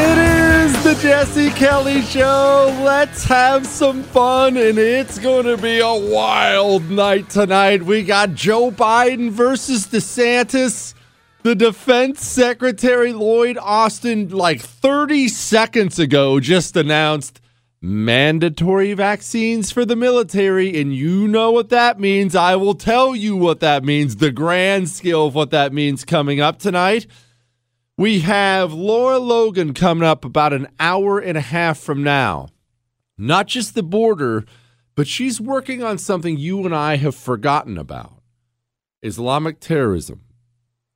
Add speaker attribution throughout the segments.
Speaker 1: It is the Jesse Kelly Show. Let's have some fun, and it's going to be a wild night tonight. We got Joe Biden versus DeSantis. The defense secretary Lloyd Austin, like 30 seconds ago, just announced mandatory vaccines for the military. And you know what that means. I will tell you what that means, the grand scale of what that means coming up tonight. We have Lara Logan coming up about an hour and a half from now. Not just the border, but she's working on something you and I have forgotten about Islamic terrorism,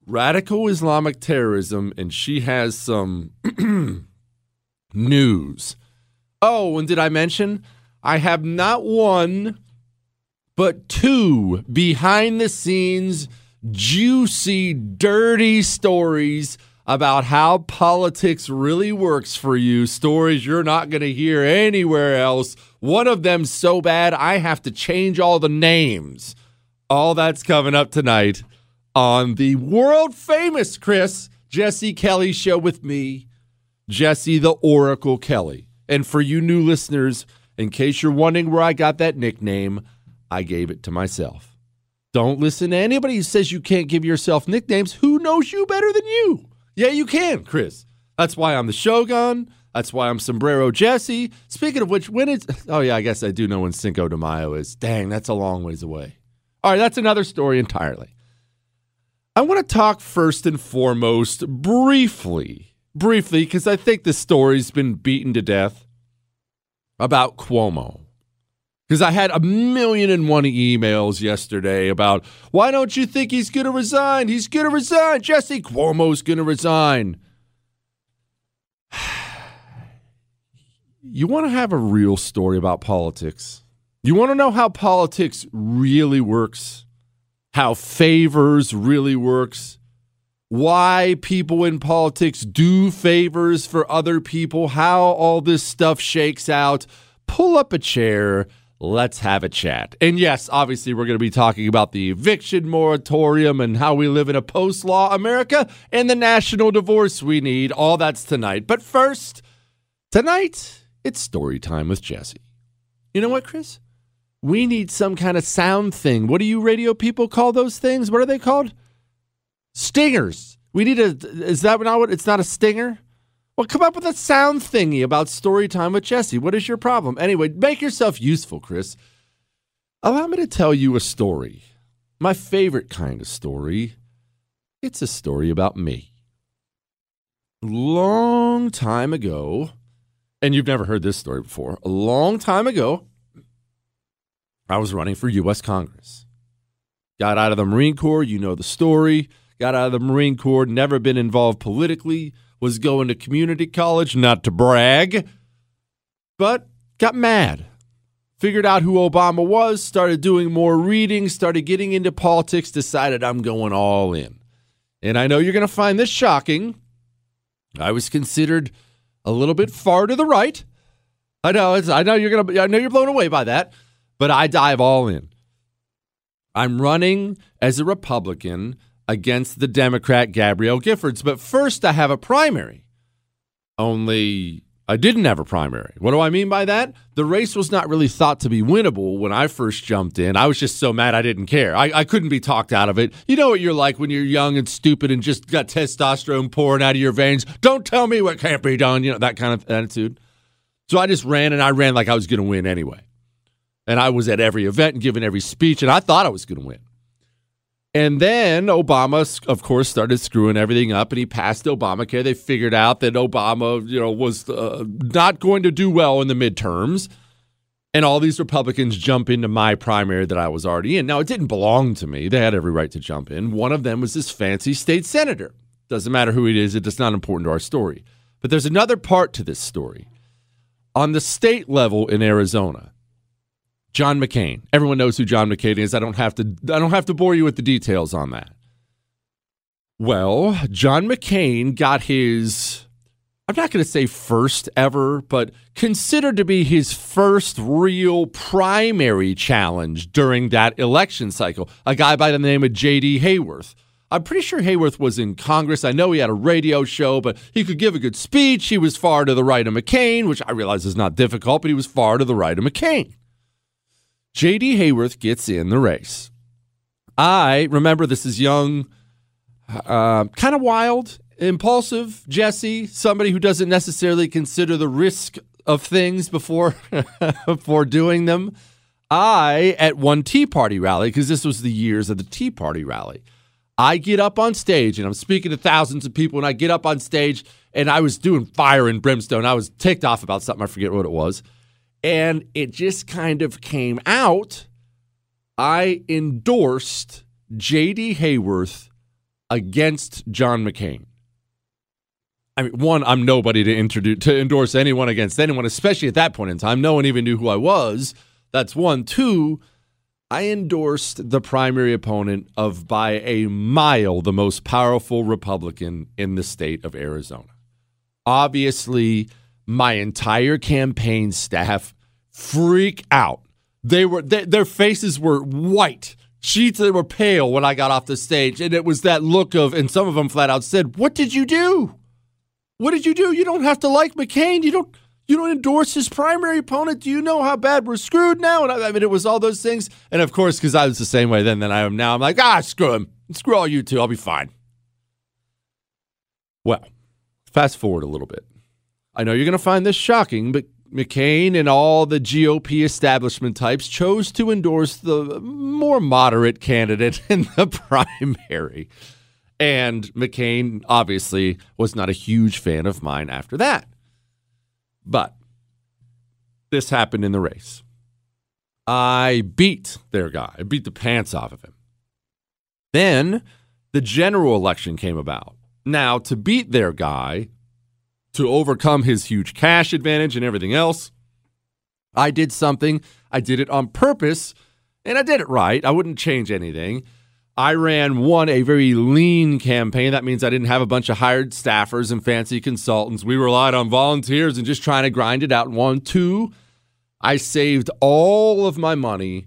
Speaker 1: radical Islamic terrorism, and she has some news. Oh, and did I mention I have not one, but two behind the scenes, juicy, dirty stories about how politics really works for you. Stories you're not going to hear anywhere else. One of them so bad, I have to change all the names. All that's coming up tonight on the world famous Chris Jesse Kelly show with me, Jesse the Oracle Kelly. And for you new listeners, in case you're wondering where I got that nickname, I gave it to myself. Don't listen to anybody who says you can't give yourself nicknames. Who knows you better than you? Yeah, you can, Chris. That's why I'm the Shogun. That's why I'm Sombrero Jesse. Speaking of which, when is. Oh, yeah, I guess I do know when Cinco de Mayo is. Dang, that's a long ways away. All right, that's another story entirely. I want to talk first and foremost, briefly, briefly, because I think the story's been beaten to death about Cuomo. Because I had a million and one emails yesterday about why don't you think he's going to resign? He's going to resign. Jesse Cuomo's going to resign. You want to have a real story about politics? You want to know how politics really works? How favors really works? Why people in politics do favors for other people? How all this stuff shakes out? Pull up a chair let's have a chat. And yes, obviously, we're going to be talking about the eviction moratorium and how we live in a post law America and the national divorce we need. All that's tonight. But first, tonight, it's story time with Jesse. You know what, Chris? We need some kind of sound thing. What do you radio people call those things? What are they called? Stingers. We need a. Is that not what? It's not a stinger? Well, come up with a sound thingy about story time with Jesse. What is your problem? Anyway, make yourself useful, Chris. Allow me to tell you a story. My favorite kind of story. It's a story about me. Long time ago, and you've never heard this story before, a long time ago, I was running for U.S. Congress. Got out of the Marine Corps, you know the story. Got out of the Marine Corps, never been involved politically was going to community college, not to brag, but got mad. figured out who Obama was, started doing more reading, started getting into politics, decided I'm going all in. And I know you're going to find this shocking. I was considered a little bit far to the right. I know I know you're going to I know you're blown away by that, but I dive all in. I'm running as a Republican against the Democrat Gabrielle Giffords. But first, I have a primary. Only I didn't have a primary. What do I mean by that? The race was not really thought to be winnable when I first jumped in. I was just so mad I didn't care. I, I couldn't be talked out of it. You know what you're like when you're young and stupid and just got testosterone pouring out of your veins. Don't tell me what can't be done. You know, that kind of attitude. So I just ran and I ran like I was going to win anyway. And I was at every event and giving every speech, and I thought I was going to win. And then Obama, of course, started screwing everything up, and he passed Obamacare. They figured out that Obama, you know, was uh, not going to do well in the midterms, and all these Republicans jump into my primary that I was already in. Now, it didn't belong to me; they had every right to jump in. One of them was this fancy state senator. Doesn't matter who it is; it's not important to our story. But there's another part to this story. On the state level in Arizona, John McCain. Everyone knows who John McCain is. I don't have to I don't have to bore you with the details on that. Well, John McCain got his I'm not going to say first ever, but considered to be his first real primary challenge during that election cycle. A guy by the name of J.D. Hayworth. I'm pretty sure Hayworth was in Congress. I know he had a radio show, but he could give a good speech. He was far to the right of McCain, which I realize is not difficult, but he was far to the right of McCain. JD Hayworth gets in the race. I remember this is young, uh, kind of wild, impulsive Jesse, somebody who doesn't necessarily consider the risk of things before before doing them. I at one Tea Party rally because this was the years of the Tea Party rally. I get up on stage and I'm speaking to thousands of people and I get up on stage and I was doing fire and brimstone. I was ticked off about something I forget what it was. And it just kind of came out. I endorsed J.D. Hayworth against John McCain. I mean, one, I'm nobody to introduce to endorse anyone against anyone, especially at that point in time. No one even knew who I was. That's one. Two, I endorsed the primary opponent of by a mile the most powerful Republican in the state of Arizona. Obviously, my entire campaign staff freak out. They were they, their faces were white. Sheets they were pale when I got off the stage, and it was that look of, and some of them flat out said, "What did you do? What did you do? You don't have to like McCain. You don't." You don't endorse his primary opponent. Do you know how bad we're screwed now? And I, I mean, it was all those things. And of course, because I was the same way then than I am now, I'm like, ah, screw him. Screw all you two. I'll be fine. Well, fast forward a little bit. I know you're going to find this shocking, but McCain and all the GOP establishment types chose to endorse the more moderate candidate in the primary. And McCain obviously was not a huge fan of mine after that. But this happened in the race. I beat their guy, I beat the pants off of him. Then the general election came about. Now, to beat their guy, to overcome his huge cash advantage and everything else. I did something. I did it on purpose, and I did it right. I wouldn't change anything. I ran one, a very lean campaign. That means I didn't have a bunch of hired staffers and fancy consultants. We relied on volunteers and just trying to grind it out. One, two, I saved all of my money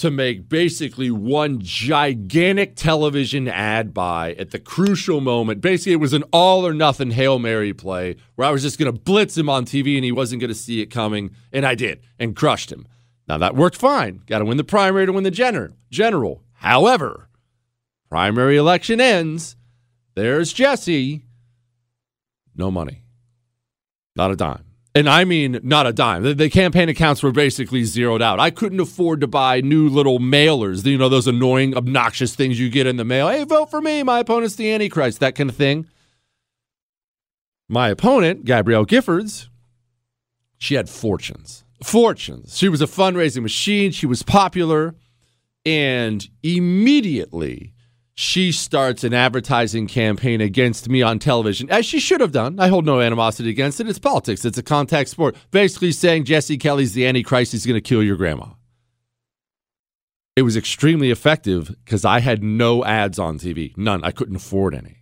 Speaker 1: to make basically one gigantic television ad buy at the crucial moment. Basically, it was an all or nothing Hail Mary play where I was just going to blitz him on TV and he wasn't going to see it coming. And I did and crushed him. Now, that worked fine. Got to win the primary to win the gener- general. However, primary election ends. There's Jesse. No money. Not a dime. And I mean, not a dime. The, the, campaign accounts were basically zeroed out. I couldn't afford to buy new little mailers, you know, those annoying, obnoxious things you get in the mail. Hey, vote for me. My opponent's the Antichrist, that kind of thing. My opponent, Gabrielle Giffords, she had fortunes. Fortunes. She was a fundraising machine. She was popular. And immediately, she starts an advertising campaign against me on television, as she should have done. I hold no animosity against it. It's politics, it's a contact sport. Basically saying Jesse Kelly's the Antichrist, he's going to kill your grandma. It was extremely effective because I had no ads on TV, none. I couldn't afford any.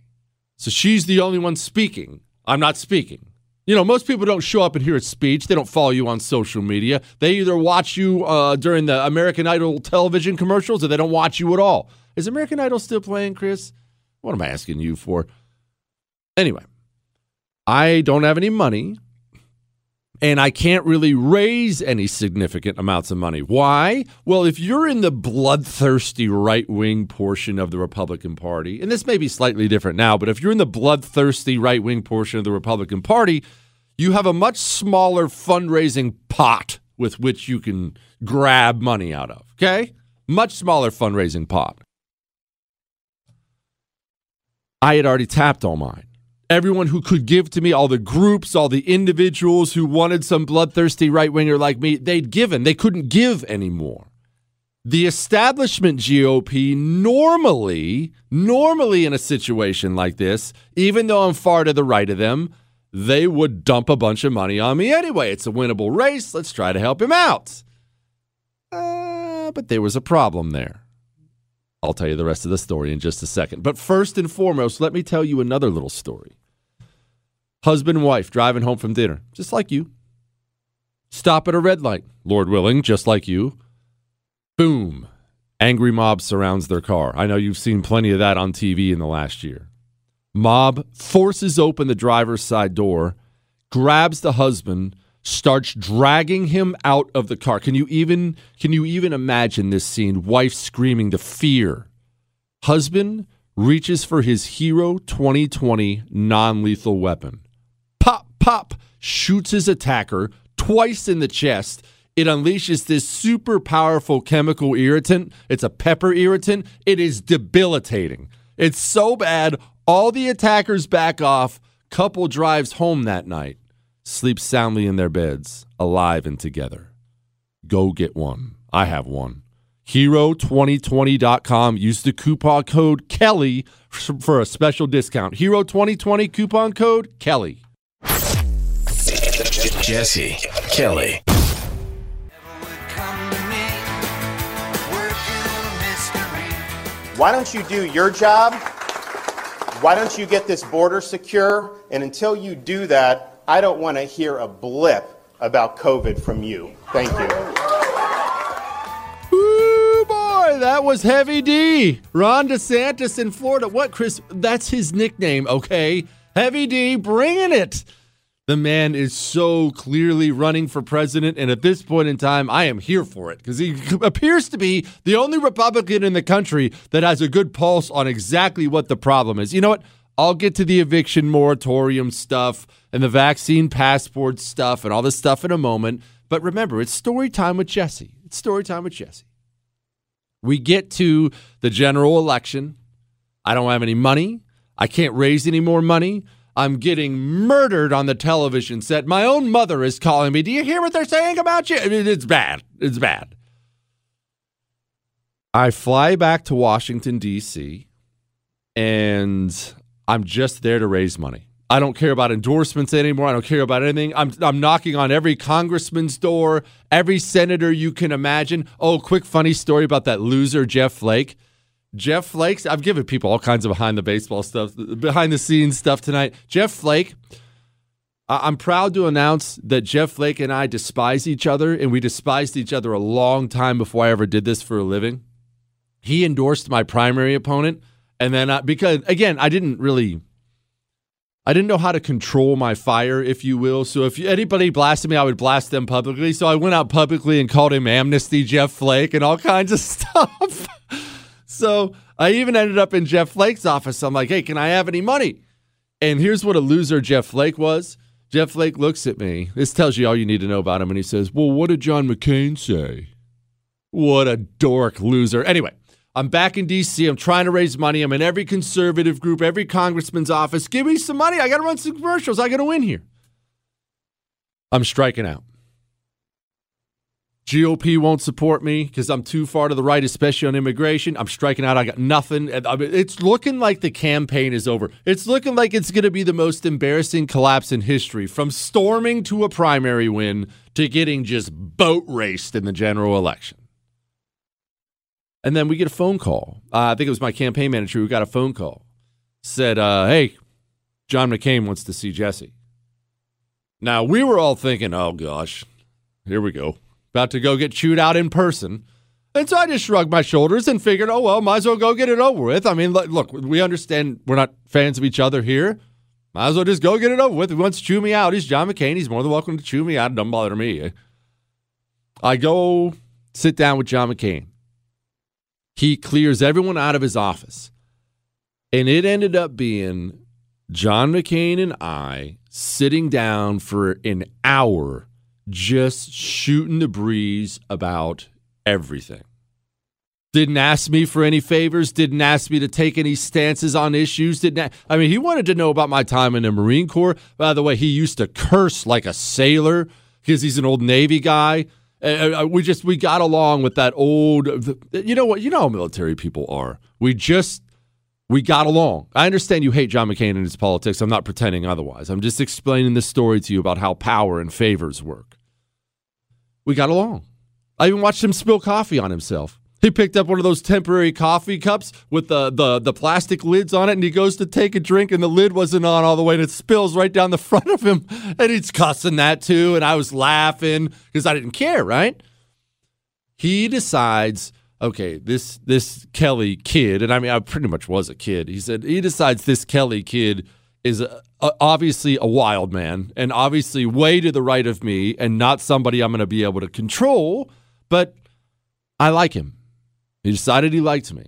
Speaker 1: So she's the only one speaking. I'm not speaking. You know, most people don't show up and hear a speech. They don't follow you on social media. They either watch you uh, during the American Idol television commercials or they don't watch you at all. Is American Idol still playing, Chris? What am I asking you for? Anyway, I don't have any money and I can't really raise any significant amounts of money. Why? Well, if you're in the bloodthirsty right wing portion of the Republican Party, and this may be slightly different now, but if you're in the bloodthirsty right wing portion of the Republican Party, you have a much smaller fundraising pot with which you can grab money out of. Okay? Much smaller fundraising pot. I had already tapped all mine everyone who could give to me, all the groups, all the individuals who wanted some bloodthirsty right winger like me, they'd given. They couldn't give anymore. The establishment GOP normally, normally in a situation like this, even though I'm far to the right of them, they would dump a bunch of money on me anyway. It's a winnable race. Let's try to help him out. Uh, but there was a problem there. I'll tell you the rest of the story in just a second. But first and foremost, let me tell you another little story. Husband and wife driving home from dinner, just like you. Stop at a red light, Lord willing, just like you. Boom. Angry mob surrounds their car. I know you've seen plenty of that on TV in the last year. Mob forces open the driver's side door, grabs the husband, starts dragging him out of the car. Can you even can you even imagine this scene? Wife screaming the fear. Husband reaches for his Hero 2020 non-lethal weapon. Pop pop shoots his attacker twice in the chest. It unleashes this super powerful chemical irritant. It's a pepper irritant. It is debilitating. It's so bad, all the attackers back off. Couple drives home that night sleep soundly in their beds, alive and together. Go get one. I have one. Hero2020.com. Use the coupon code Kelly for a special discount. Hero2020 coupon code Kelly.
Speaker 2: Jesse Kelly.
Speaker 3: Why don't you do your job? Why don't you get this border secure? And until you do that, I don't want to hear a blip about COVID from you. Thank you.
Speaker 1: Ooh, boy, that was Heavy D. Ron DeSantis in Florida. What, Chris? That's his nickname, okay? Heavy D, bringing it. The man is so clearly running for president, and at this point in time, I am here for it because he appears to be the only Republican in the country that has a good pulse on exactly what the problem is. You know what? I'll get to the eviction moratorium stuff and the vaccine passport stuff and all this stuff in a moment. But remember, it's story time with Jesse. It's story time with Jesse. We get to the general election. I don't have any money. I can't raise any more money. I'm getting murdered on the television set. My own mother is calling me. Do you hear what they're saying about you? I mean, it's bad. It's bad. I fly back to Washington, D.C., and I'm just there to raise money. I don't care about endorsements anymore. I don't care about anything. I'm, I'm knocking on every congressman's door, every senator you can imagine. Oh, quick funny story about that loser, Jeff Flake. Jeff Flake, I've given people all kinds of behind the baseball stuff, behind the scenes stuff tonight. Jeff Flake, I'm proud to announce that Jeff Flake and I despise each other, and we despised each other a long time before I ever did this for a living. He endorsed my primary opponent. And then I, because again, I didn't really I didn't know how to control my fire, if you will. So if anybody blasted me, I would blast them publicly. So I went out publicly and called him Amnesty Jeff Flake and all kinds of stuff. so I even ended up in Jeff Flake's office. I'm like, hey, can I have any money? And here's what a loser Jeff Flake was. Jeff Flake looks at me. This tells you all you need to know about him. And he says, Well, what did John McCain say? What a dork loser. Anyway, I'm back in D.C. I'm trying to raise money. I'm in every conservative group, every congressman's office. Give me some money. I got to run some commercials. I got to win here. I'm striking out. GOP won't support me because I'm too far to the right, especially on immigration. I'm striking out. I got nothing. It's looking like the campaign is over. It's looking like it's going to be the most embarrassing collapse in history from storming to a primary win to getting just boat raced in the general election. And then we get a phone call. Uh, I think it was my campaign manager who got a phone call. Said, uh, hey, John McCain wants to see Jesse. Now, we were all thinking, oh gosh, here we go about to go get chewed out in person. And so I just shrugged my shoulders and figured, oh, well, might as well go get it over with. I mean, look, we understand we're not fans of each other here. Might as well just go get it over with. He wants to chew me out, he's John McCain. He's more than welcome to chew me out. It doesn't bother me. I go sit down with John McCain. He clears everyone out of his office. And it ended up being John McCain and I sitting down for an hour just shooting the breeze about everything. Didn't ask me for any favors, didn't ask me to take any stances on issues. Didn't I mean he wanted to know about my time in the Marine Corps. By the way, he used to curse like a sailor because he's an old Navy guy. Uh, we just we got along with that old you know what you know how military people are. We just we got along. I understand you hate John McCain and his politics. I'm not pretending otherwise. I'm just explaining the story to you about how power and favors work we got along. I even watched him spill coffee on himself. He picked up one of those temporary coffee cups with the, the, the plastic lids on it, and he goes to take a drink, and the lid wasn't on all the way, and it spills right down the front of him. And he's cussing that too. And I was laughing because I didn't care, right? He decides, okay, this this Kelly kid, and I mean, I pretty much was a kid. He said he decides this Kelly kid is a, a, obviously a wild man and obviously way to the right of me and not somebody I'm going to be able to control, but I like him. He decided he liked me.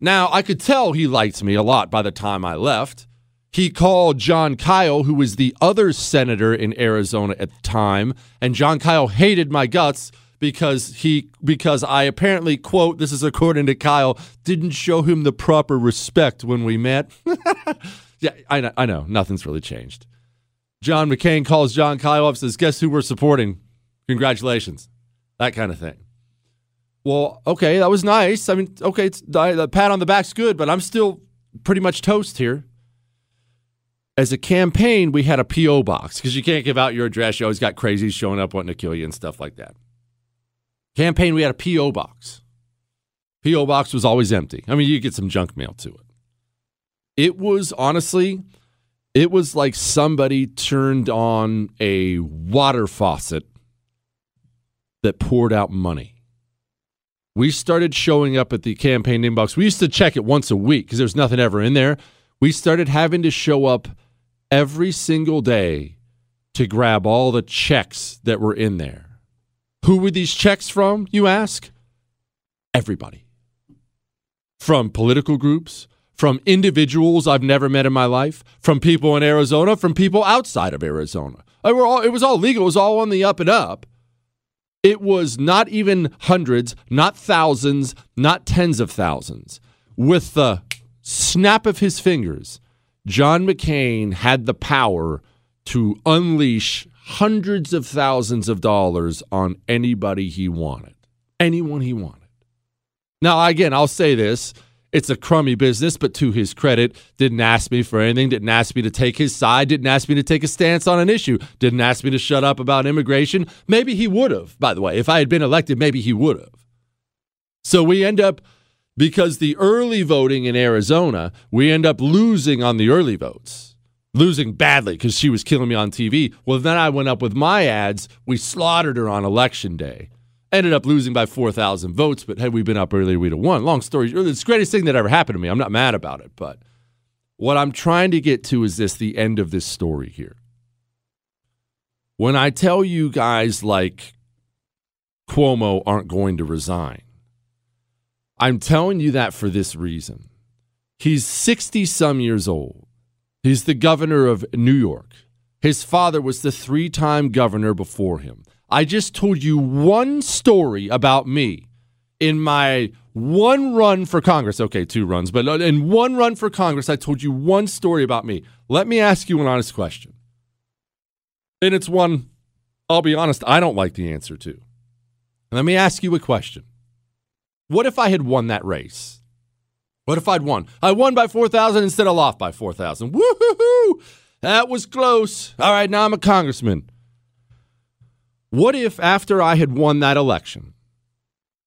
Speaker 1: Now, I could tell he liked me a lot by the time I left. He called Jon Kyl, who was the other senator in Arizona at the time, and Jon Kyl hated my guts because he because I apparently quote this is according to Kyl didn't show him the proper respect when we met. Yeah, I know, I know. Nothing's really changed. John McCain calls Jon Kyl up says, Guess who we're supporting? Congratulations. That kind of thing. Well, okay, that was nice. I mean, okay, it's, the pat on the back's good, but I'm still pretty much toast here. As a campaign, we had a P.O. box because you can't give out your address. You always got crazies showing up wanting to kill you and stuff like that. Campaign, we had a P.O. box. P.O. box was always empty. I mean, you get some junk mail to it. It was honestly, it was like somebody turned on a water faucet that poured out money. We started showing up at the campaign inbox. We used to check it once a week because there was nothing ever in there. We started having to show up every single day to grab all the checks that were in there. Who were these checks from, you ask? Everybody. From political groups, from individuals I've never met in my life, from people in Arizona, from people outside of Arizona. All, it was all legal, it was all on the up and up. It was not even hundreds, not thousands, not tens of thousands. With the snap of his fingers, John McCain had the power to unleash hundreds of thousands of dollars on anybody he wanted, anyone he wanted. Now, again, I'll say this it's a crummy business, but to his credit, didn't ask me for anything, didn't ask me to take his side, didn't ask me to take a stance on an issue, didn't ask me to shut up about immigration. Maybe he would have, by the way. If I had been elected, maybe he would have. So we end up, because the early voting in Arizona, we end up losing on the early votes, losing badly because she was killing me on TV. Well, then I went up with my ads. We slaughtered her on election day. Ended up losing by 4,000 votes, but had we been up earlier, we'd have won. Long story it's the greatest thing that ever happened to me. I'm not mad about it, but what I'm trying to get to is this the end of this story here. When I tell you guys like Cuomo aren't going to resign, I'm telling you that for this reason. He's 60 some years old. He's the governor of New York. His father was the three time governor before him. I just told you one story about me in my one run for Congress. Okay, two runs, but in one run for Congress, I told you one story about me. Let me ask you an honest question. And it's one, I'll be honest, I don't like the answer to. Let me ask you a question. What if I had won that race? What if I'd won? I won by 4,000 instead of lost by 4,000. Woohoo! That was close. All right, now I'm a congressman. What if after I had won that election,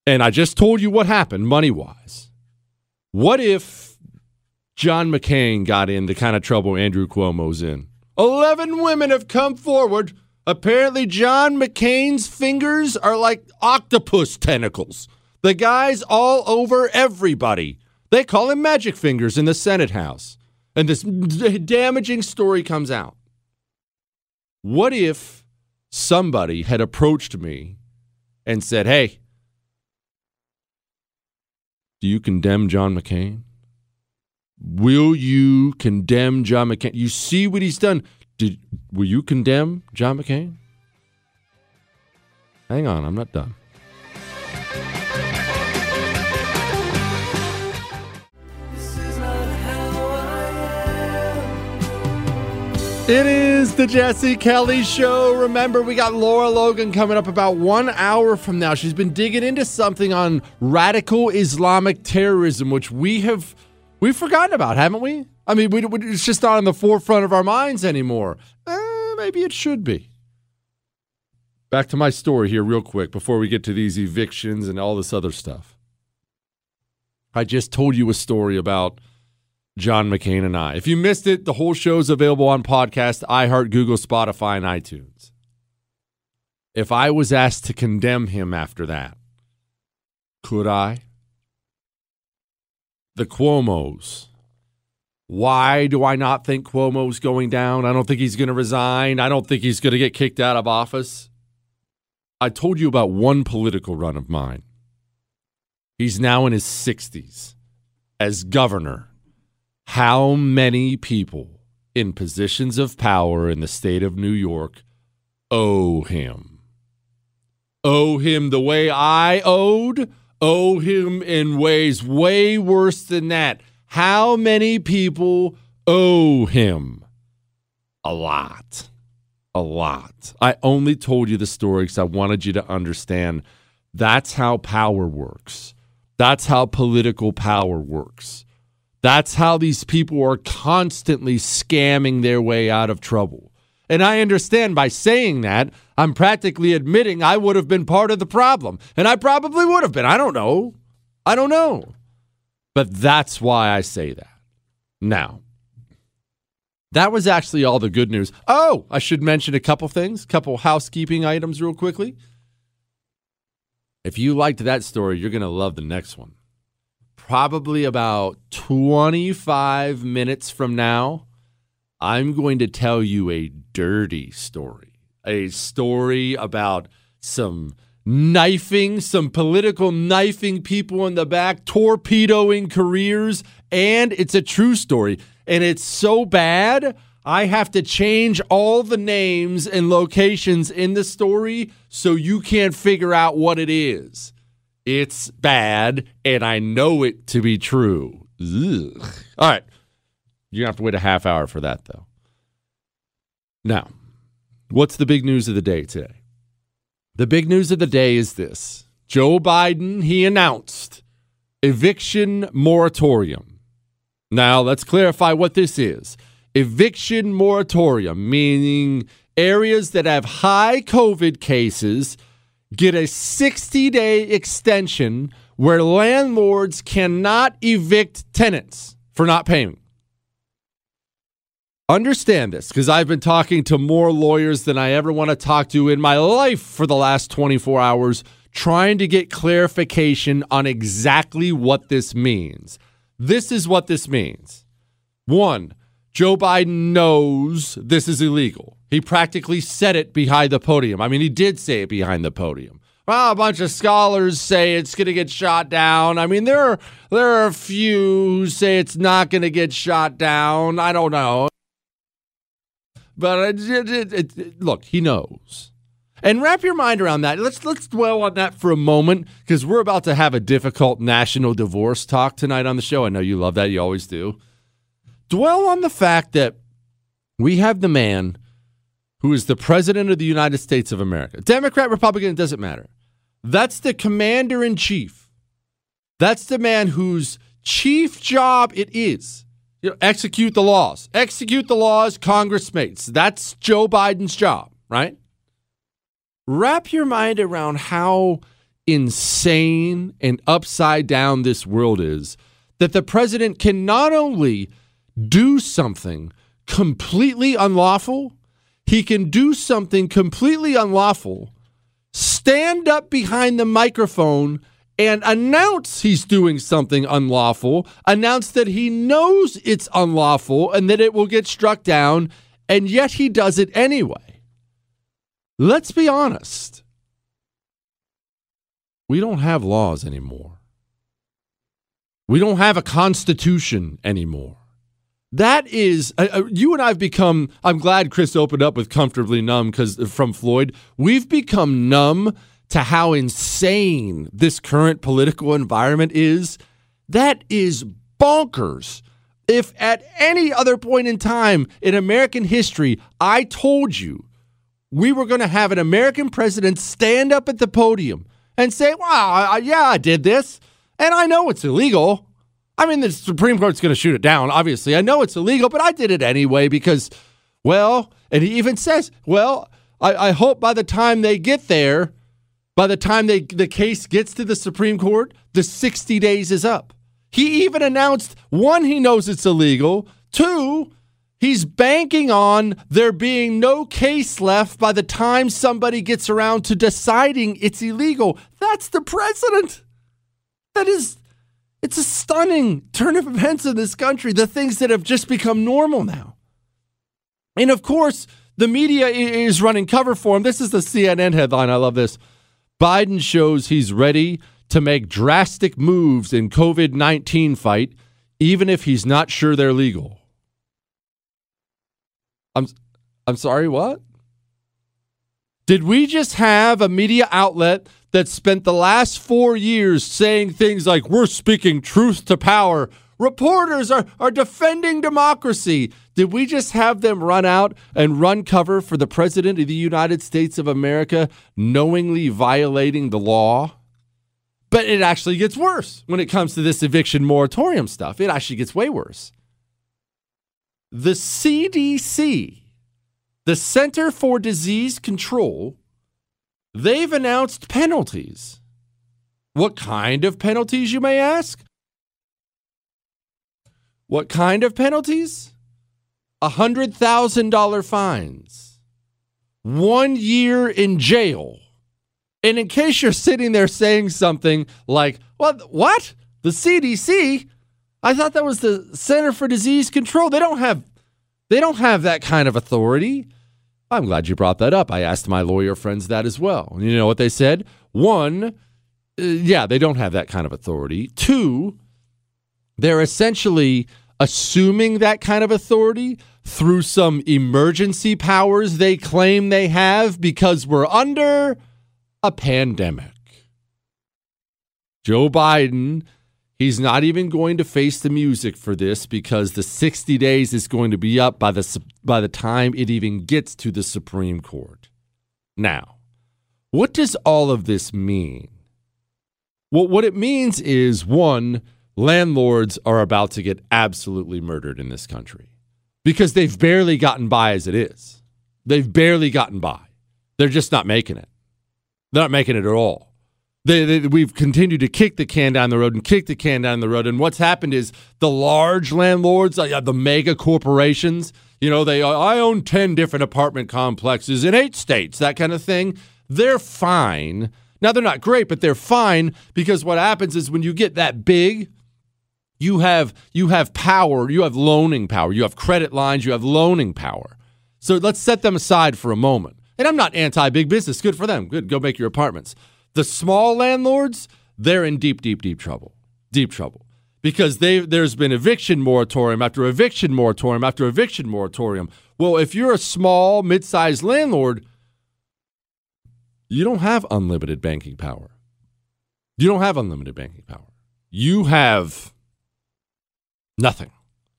Speaker 1: and I just told you what happened money wise, what if John McCain got in the kind of trouble Andrew Cuomo's in? 11 women have come forward. Apparently, John McCain's fingers are like octopus tentacles. The guy's all over everybody. They call him Magic Fingers in the Senate House. And this damaging story comes out. What if somebody had approached me and said, Hey, do you condemn John McCain? Will you condemn John McCain? You see what he's done. Did will you condemn John McCain? Hang on, I'm not done. It is the Jesse Kelly Show. Remember, we got Lara Logan coming up about one hour from now. She's been digging into something on radical Islamic terrorism, which we have we've forgotten about, haven't we? I mean, we, we, it's just not on the forefront of our minds anymore. Eh, maybe it should be. Back to my story here, real quick, before we get to these evictions and all this other stuff. I just told you a story about John McCain and I. If you missed it, the whole show is available on podcast, iHeart, Google, Spotify, and iTunes. If I was asked to condemn him after that, could I? The Cuomo's. Why do I not think Cuomo's going down? I don't think he's going to resign. I don't think he's going to get kicked out of office. I told you about one political run of mine. He's now in his 60s as governor how many people in positions of power in the state of New York owe him? Owe him the way I owed? Owe him in ways way worse than that. How many people owe him? A lot. A lot. I only told you the story because I wanted you to understand that's how power works. That's how political power works. That's how these people are constantly scamming their way out of trouble. And I understand by saying that, I'm practically admitting I would have been part of the problem. And I probably would have been. I don't know. I don't know. But that's why I say that. Now, that was actually all the good news. Oh, I should mention a couple things, couple housekeeping items real quickly. If you liked that story, you're going to love the next one probably about 25 minutes from now, I'm going to tell you a dirty story. A story about some knifing, some political knifing people in the back, torpedoing careers. And it's a true story. And it's so bad, I have to change all the names and locations in the story so you can't figure out what it is. It's bad, and I know it to be true. Ugh. All right. To have to wait a half hour for that, though. Now, what's the big news of the day today? The big news of the day is this Joe Biden, he announced eviction moratorium. Now, let's clarify what this is. Eviction moratorium, meaning areas that have high COVID cases get a 60 day extension where landlords cannot evict tenants for not paying. Understand this because I've been talking to more lawyers than I ever want to talk to in my life for the last 24 hours, trying to get clarification on exactly what this means. This is what this means. One, Joe Biden knows this is illegal. He practically said it behind the podium. I mean, he did say it behind the podium. Well, a bunch of scholars say it's going to get shot down. I mean, there are there are a few who say it's not going to get shot down. I don't know, but it, it, it, look, he knows. And wrap your mind around that. Let's let's dwell on that for a moment because we're about to have a difficult national divorce talk tonight on the show. I know you love that; you always do. Dwell on the fact that we have the man who is the president of the United States of America. Democrat, Republican, it doesn't matter. That's the commander in chief. That's the man whose chief job it is. You know, execute the laws. Execute the laws Congress makes. That's Joe Biden's job, right? Wrap your mind around how insane and upside down this world is that the president can not only do something completely unlawful, he can do something completely unlawful, stand up behind the microphone and announce he's doing something unlawful, announce that he knows it's unlawful and that it will get struck down, and yet he does it anyway. Let's be honest. We don't have laws anymore. We don't have a constitution anymore. That is, uh, uh, you and I have become. I'm glad Chris opened up with comfortably numb because from Floyd, we've become numb to how insane this current political environment is. That is bonkers. If at any other point in time in American history, I told you we were going to have an American president stand up at the podium and say, "Wow, yeah, I did this, and I know it's illegal." I mean, the Supreme Court's going to shoot it down, obviously. I know it's illegal, but I did it anyway because, well, and he even says, well, I, I hope by the time they get there, by the time they, the case gets to the Supreme Court, the 60 days is up. He even announced one, he knows it's illegal. Two, he's banking on there being no case left by the time somebody gets around to deciding it's illegal. That's the president. That is it's a stunning turn of events in this country, the things that have just become normal now. And of course, the media is running cover for him. This is the CNN headline. I love this. Biden shows he's ready to make drastic moves in COVID 19 fight, even if he's not sure they're legal. I'm, I'm sorry, what? Did we just have a media outlet that spent the last four years saying things like, we're speaking truth to power. Reporters are, are defending democracy. Did we just have them run out and run cover for the President of the United States of America knowingly violating the law? But it actually gets worse when it comes to this eviction moratorium stuff. It actually gets way worse. The CDC, the Center for Disease Control, they've announced penalties. What kind of penalties, you may ask? What kind of penalties? $100,000 fines, one year in jail. And in case you're sitting there saying something like, what? What? The CDC? I thought that was the Center for Disease Control. They don't have they don't have that kind of authority. I'm glad you brought that up. I asked my lawyer friends that as well. You know what they said? One, uh, yeah, they don't have that kind of authority. Two, they're essentially assuming that kind of authority through some emergency powers they claim they have because we're under a pandemic. Joe Biden He's not even going to face the music for this because the 60 days is going to be up by the by the time it even gets to the Supreme Court. Now, what does all of this mean? Well, what it means is one, landlords are about to get absolutely murdered in this country because they've barely gotten by as it is. They've barely gotten by. They're just not making it. They're not making it at all. They, they, we've continued to kick the can down the road and kick the can down the road. And what's happened is the large landlords, uh, the mega corporations, you know, they I own 10 different apartment complexes in eight states, that kind of thing. They're fine. Now, they're not great, but they're fine because what happens is when you get that big, you have you have power, you have loaning power, you have credit lines, you have loaning power. So let's set them aside for a moment. And I'm not anti big business. Good for them. Good. Go make your apartments. The small landlords, they're in deep, deep, deep trouble. Deep trouble. Because they there's been eviction moratorium after eviction moratorium after eviction moratorium. Well, if you're a small, mid-sized landlord, you don't have unlimited banking power. You don't have unlimited banking power. You have nothing.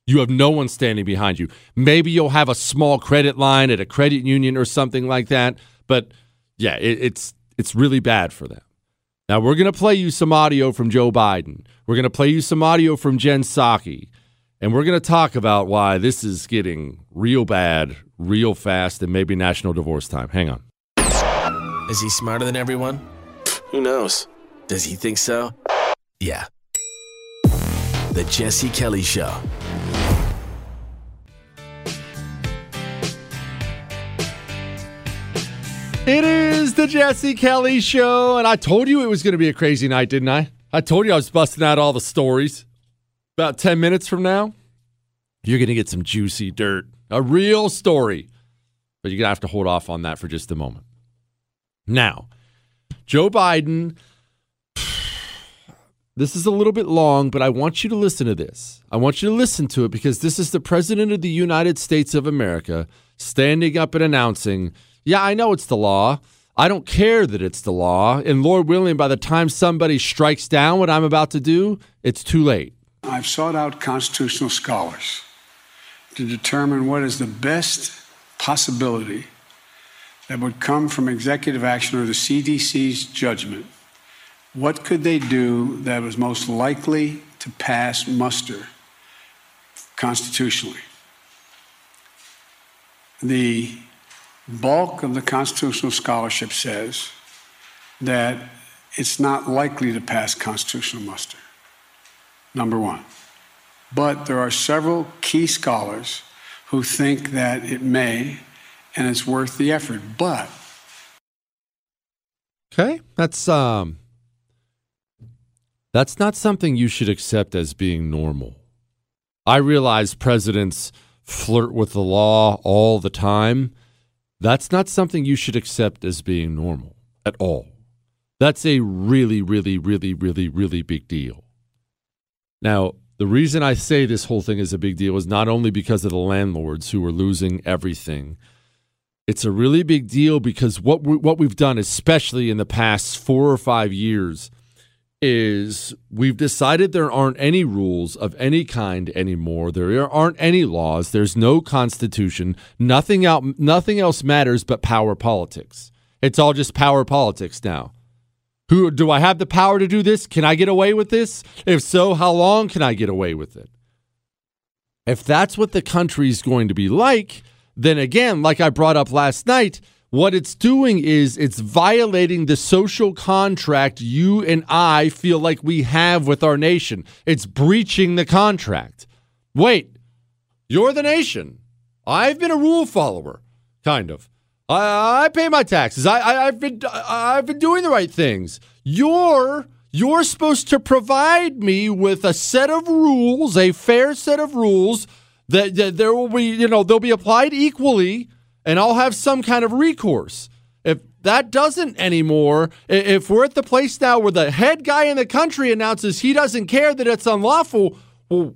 Speaker 1: You have no one standing behind you. Maybe you'll have a small credit line at a credit union or something like that, but yeah, it, it's it's really bad for them. Now, we're going to play you some audio from Joe Biden. We're going to play you some audio from Jen Psaki. And we're going to talk about why this is getting real bad, real fast, and maybe national divorce time. Hang on.
Speaker 2: Is he smarter than everyone? Who knows? Does he think so? Yeah. The Jesse Kelly Show.
Speaker 1: It is the Jesse Kelly Show. And I told you it was going to be a crazy night, didn't I? I told you I was busting out all the stories. About 10 minutes from now, you're going to get some juicy dirt, a real story. But you're going to have to hold off on that for just a moment. Now, Joe Biden, this is a little bit long, but I want you to listen to this. I want you to listen to it because this is the President of the United States of America standing up and announcing, Yeah, I know it's the law. I don't care that it's the law. And Lord willing, by the time somebody strikes down what I'm about to do, it's too late.
Speaker 4: I've sought out constitutional scholars to determine what is the best possibility that would come from executive action or the CDC's judgment. What could they do that was most likely to pass muster constitutionally? The bulk of the constitutional scholarship says that it's not likely to pass constitutional muster number one. But there are several key scholars who think that it may and it's worth the effort. But
Speaker 1: Okay, that's um that's not something you should accept as being normal. I realize presidents flirt with the law all the time. That's not something you should accept as being normal at all. That's a really, really, really, really, really big deal. Now, the reason I say this whole thing is a big deal is not only because of the landlords who are losing everything. It's a really big deal because what we, what we've done, especially in the past four or five years, is we've decided there aren't any rules of any kind anymore. There aren't any laws. There's no constitution. Nothing out. Nothing else matters but power politics. It's all just power politics now. Who do I have the power to do this? Can I get away with this? If so, how long can I get away with it? If that's what the country's going to be like, then again, like I brought up last night, what it's doing is it's violating the social contract you and I feel like we have with our nation. It's breaching the contract. Wait, you're the nation. I've been a rule follower, kind of. I, I pay my taxes. I, I, have been I've been doing the right things. You're you're supposed to provide me with a set of rules, a fair set of rules that, that there will be, you know, they'll be applied equally, and I'll have some kind of recourse. If that doesn't anymore, if we're at the place now where the head guy in the country announces he doesn't care that it's unlawful, well,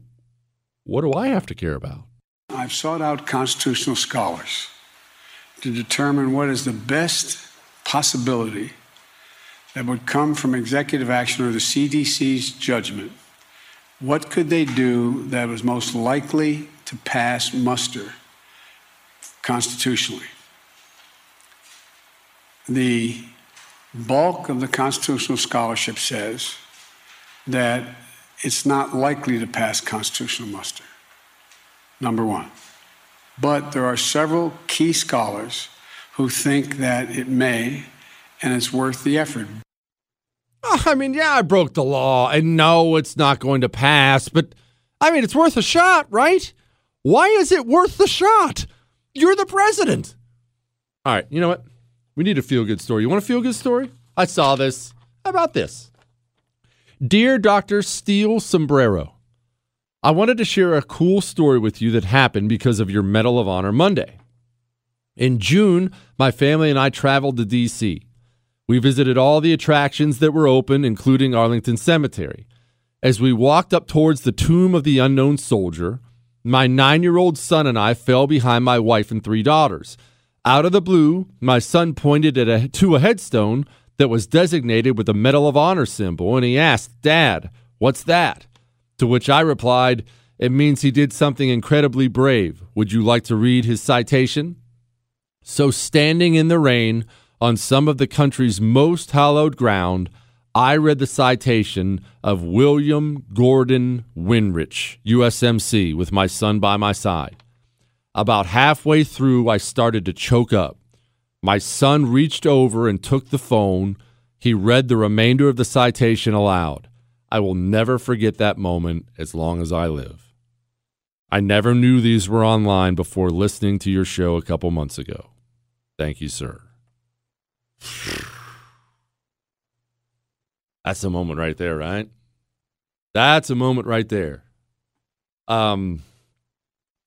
Speaker 1: what do I have to care about?
Speaker 4: I've sought out constitutional scholars to determine what is the best possibility that would come from executive action or the CDC's judgment. What could they do that was most likely to pass muster constitutionally? The bulk of the constitutional scholarship says that it's not likely to pass constitutional muster, number one. But there are several key scholars who think that it may, and it's worth the effort.
Speaker 1: Ah, I mean, yeah, I broke the law, and no, it's not going to pass, but I mean, it's worth a shot, right? Why is it worth the shot? You're the president. All right, you know what? We need a feel good story. You want a feel good story? I saw this. How about this? Dear Dr. Steel Sombrero, I wanted to share a cool story with you that happened because of your Medal of Honor Monday. In June, my family and I traveled to D.C. We visited all the attractions that were open, including Arlington Cemetery. As we walked up towards the tomb of the unknown soldier, my nine year old son and I fell behind my wife and three daughters. Out of the blue, my son pointed at a, to a headstone that was designated with a Medal of Honor symbol, and he asked, Dad, what's that? To which I replied, It means he did something incredibly brave. Would you like to read his citation? So, standing in the rain on some of the country's most hallowed ground, I read the citation of William Gordon Windrich, USMC, with my son by my side. About halfway through, I started to choke up. My son reached over and took the phone. He read the remainder of the citation aloud. I will never forget that moment as long as I live. I never knew these were online before listening to your show a couple months ago. Thank you, sir. That's a moment right there, right? That's a moment right there. Um,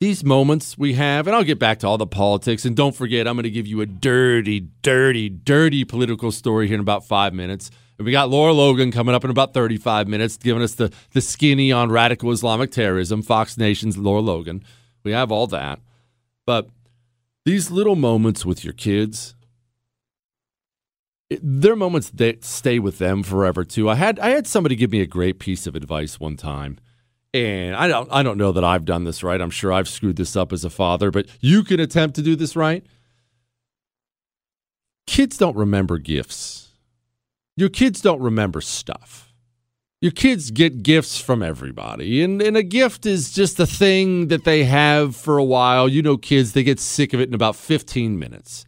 Speaker 1: these moments we have, and I'll get back to all the politics. And don't forget, I'm going to give you a dirty, dirty, dirty political story here in about five minutes. And we got Lara Logan coming up in about 35 minutes, giving us the, the skinny on radical Islamic terrorism, Fox Nation's Lara Logan. We have all that. But these little moments with your kids, it, they're moments that stay with them forever too. I had I had somebody give me a great piece of advice one time. And I don't I don't know that I've done this right. I'm sure I've screwed this up as a father, but you can attempt to do this right. Kids don't remember gifts. Your kids don't remember stuff. Your kids get gifts from everybody. And, and a gift is just a thing that they have for a while. You know, kids, they get sick of it in about 15 minutes.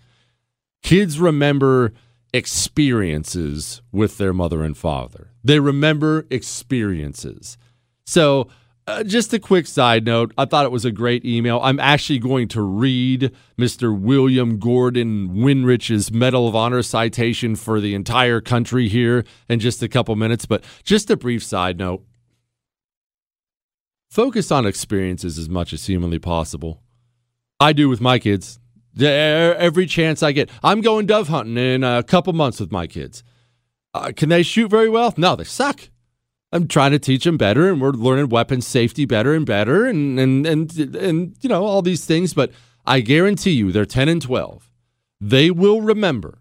Speaker 1: Kids remember experiences with their mother and father, they remember experiences. So, uh, just a quick side note. I thought it was a great email. I'm actually going to read Mr. William Gordon Windrich's Medal of Honor citation for the entire country here in just a couple minutes. But just a brief side note focus on experiences as much as humanly possible. I do with my kids. Every chance I get. I'm going dove hunting in a couple months with my kids. Uh, can they shoot very well? No, they suck. I'm trying to teach them better, and we're learning weapons safety better and better, and and and and you know all these things. But I guarantee you, they're 10 and 12. They will remember.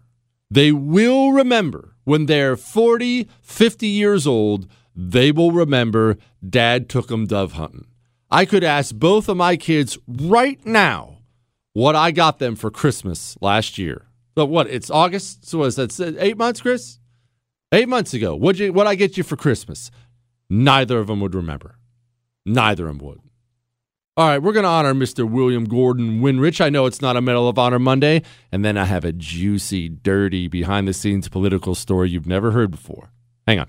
Speaker 1: They will remember when they're 40, 50 years old. They will remember Dad took them dove hunting. I could ask both of my kids right now what I got them for Christmas last year. But what? It's August. So was that eight months, Chris? Eight months ago, what'd you, what'd I get you for Christmas? Neither of them would remember. Neither of them would. All right, we're going to honor Mr. William Gordon Windrich. I know it's not a Medal of Honor Monday. And then I have a juicy, dirty, behind the scenes political story you've never heard before. Hang on.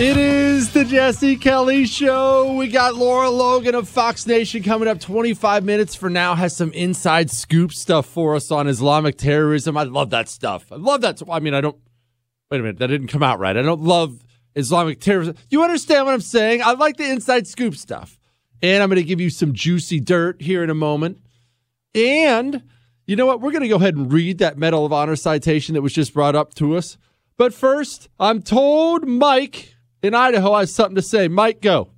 Speaker 1: It is the Jesse Kelly Show. We got Lara Logan of Fox Nation coming up 25 minutes for now. Has some inside scoop stuff for us on Islamic terrorism. I love that stuff. I love that. I mean, I don't. Wait a minute. That didn't come out right. I don't love Islamic terrorism. You understand what I'm saying? I like the inside scoop stuff. And I'm going to give you some juicy dirt here in a moment. And you know what? We're going to go ahead and read that Medal of Honor citation that was just brought up to us. But first, I'm told Mike in Idaho has something to say. Mike, go.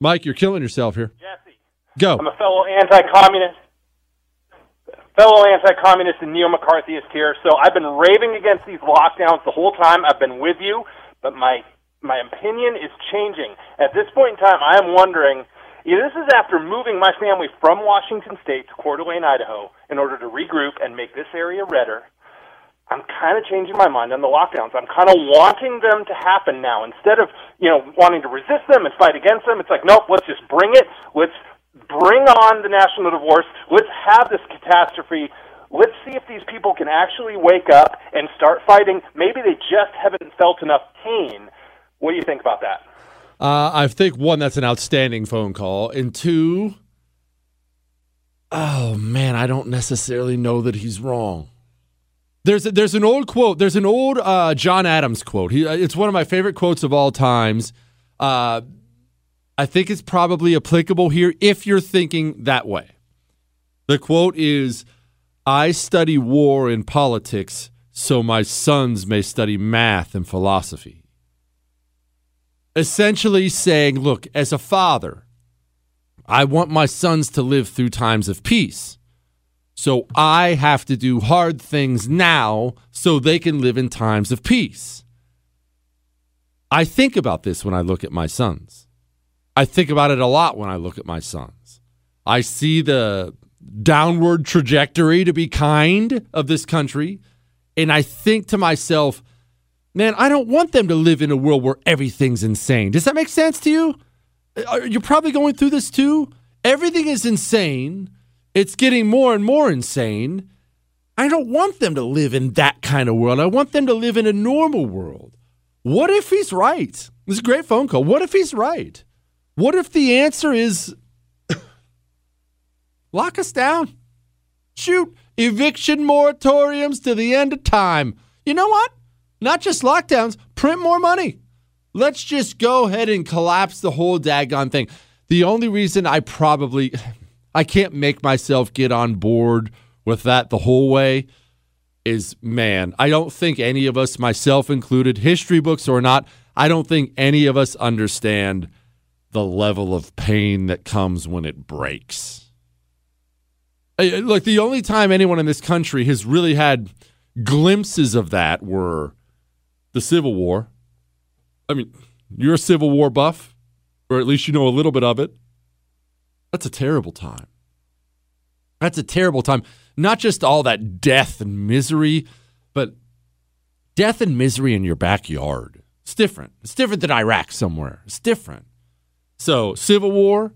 Speaker 1: Mike, you're killing yourself here.
Speaker 5: Jesse.
Speaker 1: Go.
Speaker 5: I'm a fellow anti-communist, fellow anti-communist and neo-McCarthyist here. So I've been raving against these lockdowns the whole time. I've been with you, but my my opinion is changing. At this point in time, I am wondering. Yeah, this is after moving my family from Washington State to Coeur d'Alene, Idaho, in order to regroup and make this area redder. I'm kind of changing my mind on the lockdowns. I'm kind of wanting them to happen now instead of, you know, wanting to resist them and fight against them. It's like, nope, let's just bring it. Let's bring on the national divorce. Let's have this catastrophe. Let's see if these people can actually wake up and start fighting. Maybe they just haven't felt enough pain. What do you think about that?
Speaker 1: Uh, I think one, that's an outstanding phone call, and two, oh man, I don't necessarily know that he's wrong. There's a, there's an old quote. There's an old uh, John Adams quote. He, it's one of my favorite quotes of all times. Uh, I think it's probably applicable here if you're thinking that way. The quote is, "I study war and politics so my sons may study math and philosophy." essentially saying, look, as a father, I want my sons to live through times of peace. So I have to do hard things now so they can live in times of peace. I think about this when I look at my sons. I think about it a lot when I look at my sons. I see the downward trajectory, to be kind, of this country. And I think to myself, man, I don't want them to live in a world where everything's insane. Does that make sense to you? Uh, you're probably going through this too. Everything is insane. It's getting more and more insane. I don't want them to live in that kind of world. I want them to live in a normal world. What if he's right? This is a great phone call. What if he's right? What if the answer is lock us down? Shoot, eviction moratoriums to the end of time. You know what? Not just lockdowns, print more money. Let's just go ahead and collapse the whole daggone thing. The only reason I probably I can't make myself get on board with that the whole way is man, I don't think any of us, myself included, history books or not, I don't think any of us understand the level of pain that comes when it breaks. Look, the only time anyone in this country has really had glimpses of that were the Civil War. I mean, you're a Civil War buff, or at least you know a little bit of it. That's a terrible time. That's a terrible time. Not just all that death and misery, but death and misery in your backyard. It's different. It's different than Iraq somewhere. It's different. So, Civil War,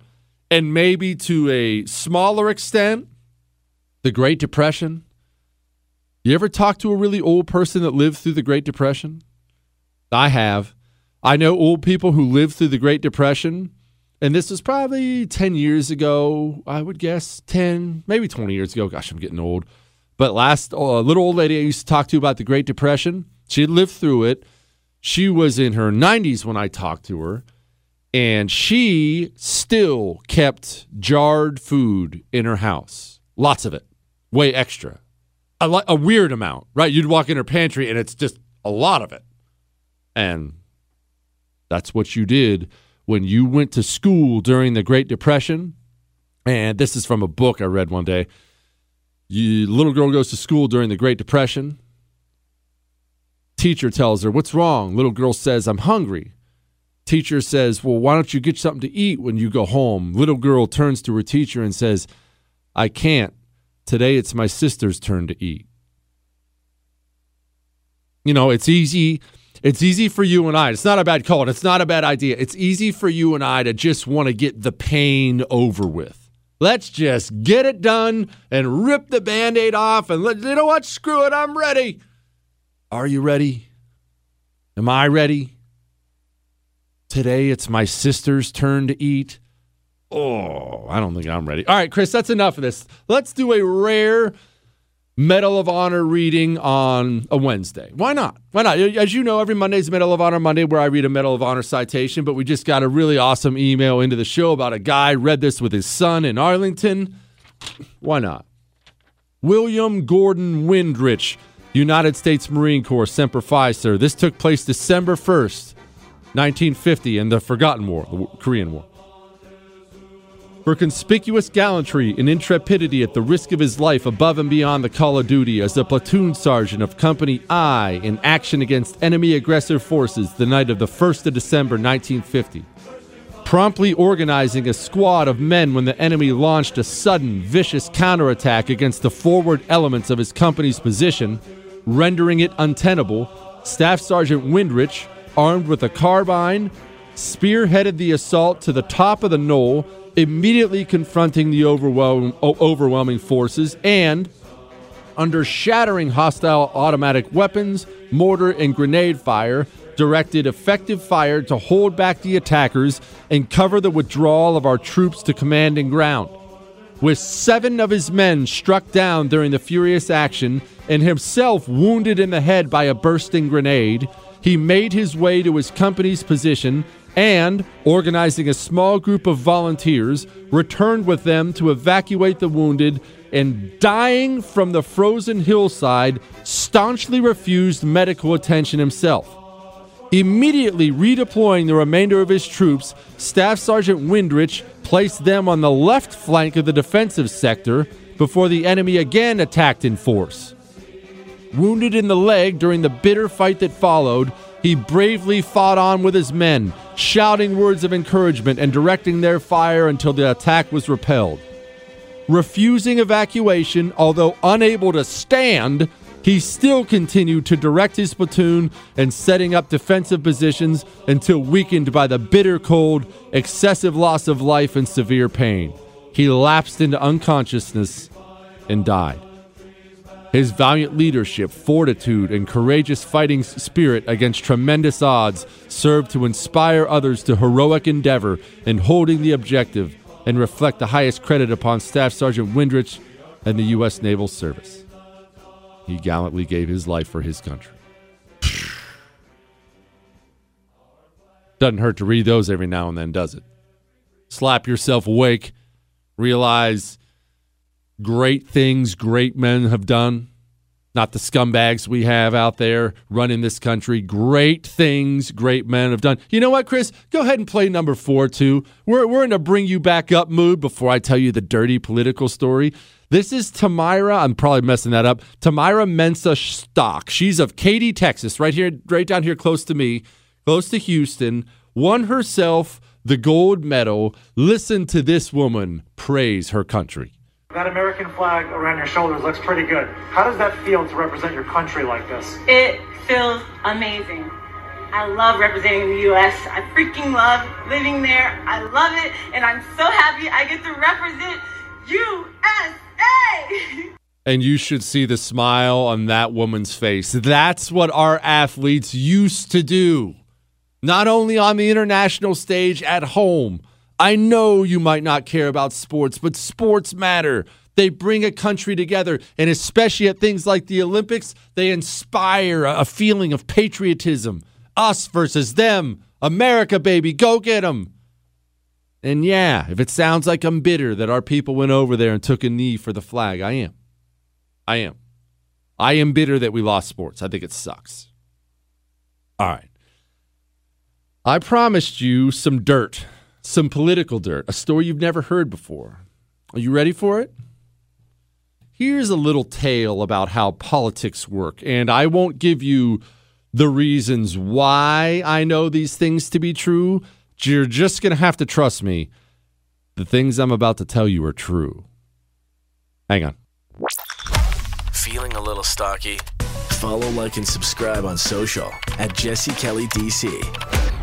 Speaker 1: and maybe to a smaller extent, the Great Depression. You ever talk to a really old person that lived through the Great Depression? I have. I know old people who lived through the Great Depression, and this was probably 10 years ago, I would guess. 10, maybe 20 years ago. Gosh, I'm getting old. But last, a uh, little old lady I used to talk to about the Great Depression, she lived through it. She was in her 90s when I talked to her, and she still kept jarred food in her house. Lots of it, way extra. A, a weird amount, right? You'd walk in her pantry, and it's just a lot of it. And that's what you did when you went to school during the Great Depression, and this is from a book I read one day. You, little girl goes to school during the Great Depression. Teacher tells her, What's wrong? Little girl says, I'm hungry. Teacher says, Well, why don't you get something to eat when you go home? Little girl turns to her teacher and says, I can't. Today it's my sister's turn to eat. You know, it's easy. It's easy for you and I. It's not a bad call. It's not a bad idea. It's easy for you and I to just want to get the pain over with. Let's just get it done and rip the band aid off and let, you know what? Screw it. I'm ready. Are you ready? Am I ready? Today it's my sister's turn to eat. Oh, I don't think I'm ready. All right, Chris, that's enough of this. Let's do a rare Medal of Honor reading on a Wednesday. Why not? Why not? As you know, every Monday is Medal of Honor Monday where I read a Medal of Honor citation, but we just got a really awesome email into the show about a guy read this with his son in Arlington. Why not? William Gordon Windrich United States Marine Corps Semper Fi, sir. This took place December 1st, 1950, in the Forgotten War, the Korean War. For conspicuous gallantry and intrepidity at the risk of his life above and beyond the call of duty as a platoon sergeant of Company I in action against enemy aggressor forces the night of the 1st of December 1950 promptly organizing a squad of men when the enemy launched a sudden, vicious counterattack against the forward elements of his company's position, rendering it untenable, Staff Sergeant Windrich, armed with a carbine, spearheaded the assault to the top of the knoll, immediately confronting the overwhelming, overwhelming forces and, under shattering hostile automatic weapons, mortar, and grenade fire, directed effective fire to hold back the attackers and cover the withdrawal of our troops to commanding ground. With seven of his men struck down during the furious action and himself wounded in the head by a bursting grenade, he made his way to his company's position and, organizing a small group of volunteers, returned with them to evacuate the wounded and, dying from the frozen hillside, staunchly refused medical attention himself. Immediately redeploying the remainder of his troops, Staff Sergeant Windrich placed them on the left flank of the defensive sector before the enemy again attacked in force. Wounded in the leg during the bitter fight that followed, he bravely fought on with his men, shouting words of encouragement and directing their fire until the attack was repelled. Refusing evacuation, although unable to stand, he still continued to direct his platoon and setting up defensive positions until weakened by the bitter cold, excessive loss of life, and severe pain. He lapsed into unconsciousness and died. His valiant leadership, fortitude, and courageous fighting spirit against tremendous odds served to inspire others to heroic endeavor in holding the objective and reflect the highest credit upon Staff Sergeant Windrich and the U.S. Naval Service. He gallantly gave his life for his country. Doesn't hurt to read those every now and then, does it? Slap yourself awake, realize great things great men have done, not the scumbags we have out there running this country. Great things great men have done. You know what, Chris? Go ahead and play number four, too. We're, we're in a bring you back up mood before I tell you the dirty political story. This is Tamyra. I'm probably messing that up. Tamyra Mensah-Stock. She's of Katy, Texas, right here, right down here, close to me, close to Houston. Won herself the gold medal. Listen to this woman praise her country.
Speaker 6: That American flag around your shoulders looks pretty good. How does that feel to represent your country like this?
Speaker 7: It feels amazing. I love representing the U.S. I freaking love living there. I love it, and I'm so happy I get to represent U.S.
Speaker 1: And you should see the smile on that woman's face. That's what our athletes used to do. Not only on the international stage, at home. I know you might not care about sports, but sports matter. They bring a country together, and especially at things like the Olympics, they inspire a feeling of patriotism. Us versus them. America, baby, go get them. And yeah, if it sounds like I'm bitter that our people went over there and took a knee for the flag, I am. I am. I am bitter that we lost sports. I think it sucks. All right. I promised you some dirt, some political dirt, a story you've never heard before. Are you ready for it? Here's a little tale about how politics work, and I won't give you the reasons why I know these things to be true. You're just going to have to trust me. The things I'm about to tell you are true. Hang on.
Speaker 8: Feeling a little stocky? Follow, like, and subscribe on social at Jesse Kelly DC.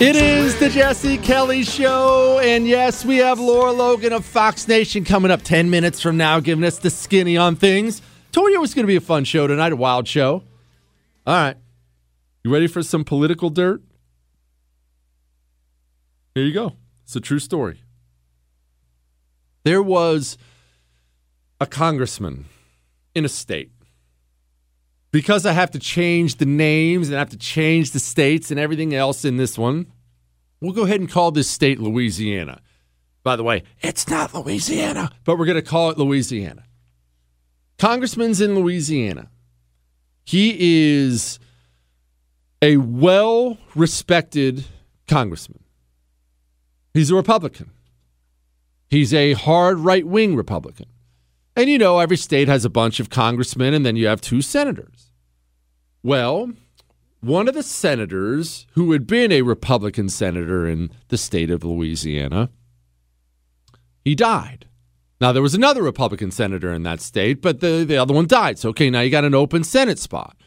Speaker 1: It is the Jesse Kelly Show. And yes, we have Lara Logan of Fox Nation coming up 10 minutes from now, giving us the skinny on things. Told you it was going to be a fun show tonight, a wild show. All right. You ready for some political dirt? Here you go. It's a true story. There was a congressman in a state. Because I have to change the names and I have to change the states and everything else in this one, we'll go ahead and call this state Louisiana. By the way, it's not Louisiana, but we're going to call it Louisiana. Congressman's in Louisiana. He is a well respected congressman. He's a Republican. He's a hard right wing Republican. And you know, every state has a bunch of congressmen, and then you have two senators. Well, one of the senators who had been a Republican senator in the state of Louisiana, he died. Now, there was another Republican senator in that state, but the, the other one died. So, okay, now you got an open Senate spot.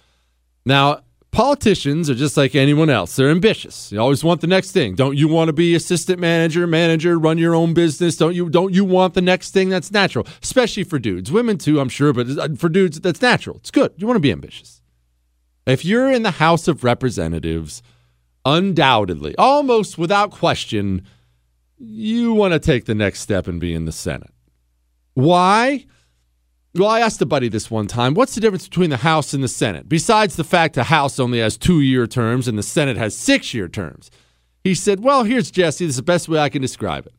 Speaker 1: Now, politicians are just like anyone else. They're ambitious. You always want the next thing. Don't you want to be assistant manager, manager, run your own business? Don't you don't you want the next thing that's natural? Especially for dudes. Women too, I'm sure, but uh, for dudes that's natural. It's good. You want to be ambitious. If you're in the House of Representatives, undoubtedly, almost without question, you want to take the next step and be in the Senate. Why? Well, I asked a buddy this one time what's the difference between the House and the Senate, besides the fact the House only has two year terms and the Senate has six year terms? He said, Well, here's Jesse. This is the best way I can describe it.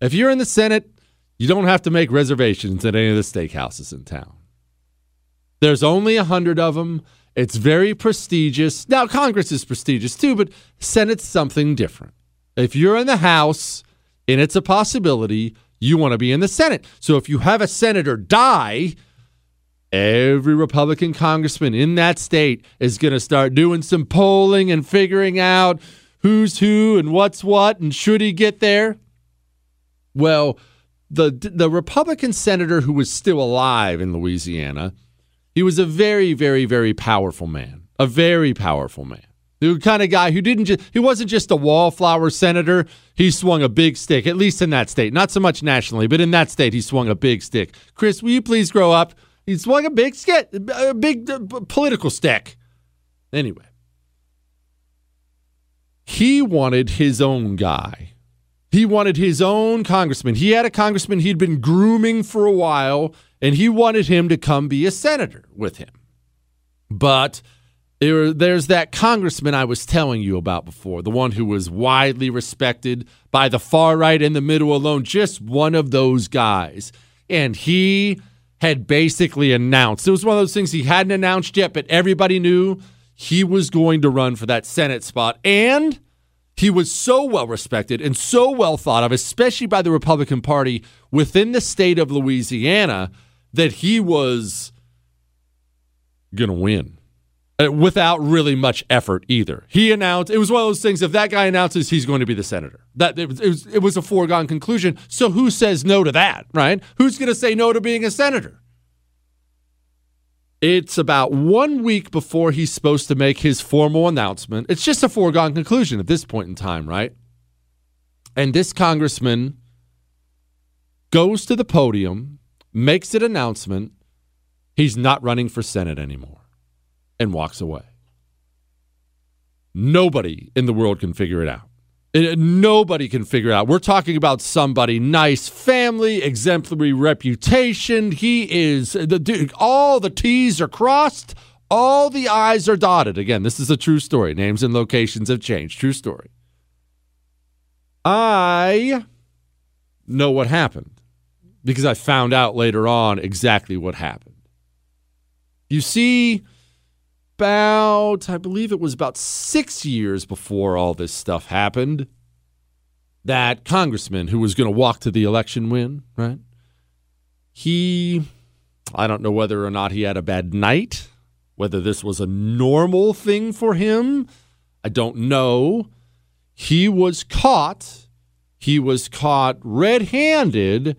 Speaker 1: If you're in the Senate, you don't have to make reservations at any of the steakhouses in town. There's only a hundred of them. It's very prestigious. Now, Congress is prestigious too, but Senate's something different. If you're in the House and it's a possibility, you want to be in the Senate. So if you have a senator die, every Republican congressman in that state is going to start doing some polling and figuring out who's who and what's what and should he get there. Well, the the Republican senator who was still alive in Louisiana, he was a very very very powerful man, a very powerful man. The kind of guy who didn't just, he wasn't just a wallflower senator. He swung a big stick, at least in that state. Not so much nationally, but in that state, he swung a big stick. Chris, will you please grow up? He swung a big stick, a big uh, political stick. Anyway, he wanted his own guy. He wanted his own congressman. He had a congressman he'd been grooming for a while, and he wanted him to come be a senator with him. But there, there's that congressman I was telling you about before, the one who was widely respected by the far right and the middle alone, just one of those guys. And he had basically announced, it was one of those things he hadn't announced yet, but everybody knew he was going to run for that Senate spot. And he was so well respected and so well thought of, especially by the Republican Party within the state of Louisiana, that he was going to win Uh, without really much effort either. He announced it was one of those things. If that guy announces he's going to be the senator, that it was, it was, it was a foregone conclusion. So who says no to that, right? Who's going to say no to being a senator? It's about one week before he's supposed to make his formal announcement. It's just a foregone conclusion at this point in time, right? And this congressman goes to the podium, makes an announcement. He's not running for Senate anymore and walks away. Nobody in the world can figure it out. It, uh, nobody can figure it out. We're talking about somebody nice family, exemplary reputation. He is the dude, all the T's are crossed, all the I's are dotted. Again, this is a true story. Names and locations have changed. True story. I know what happened because I found out later on exactly what happened. You see, about, I believe it was about six years before all this stuff happened, that congressman who was going to walk to the election win, right? He, I don't know whether or not he had a bad night, whether this was a normal thing for him. I don't know. He was caught. He was caught red handed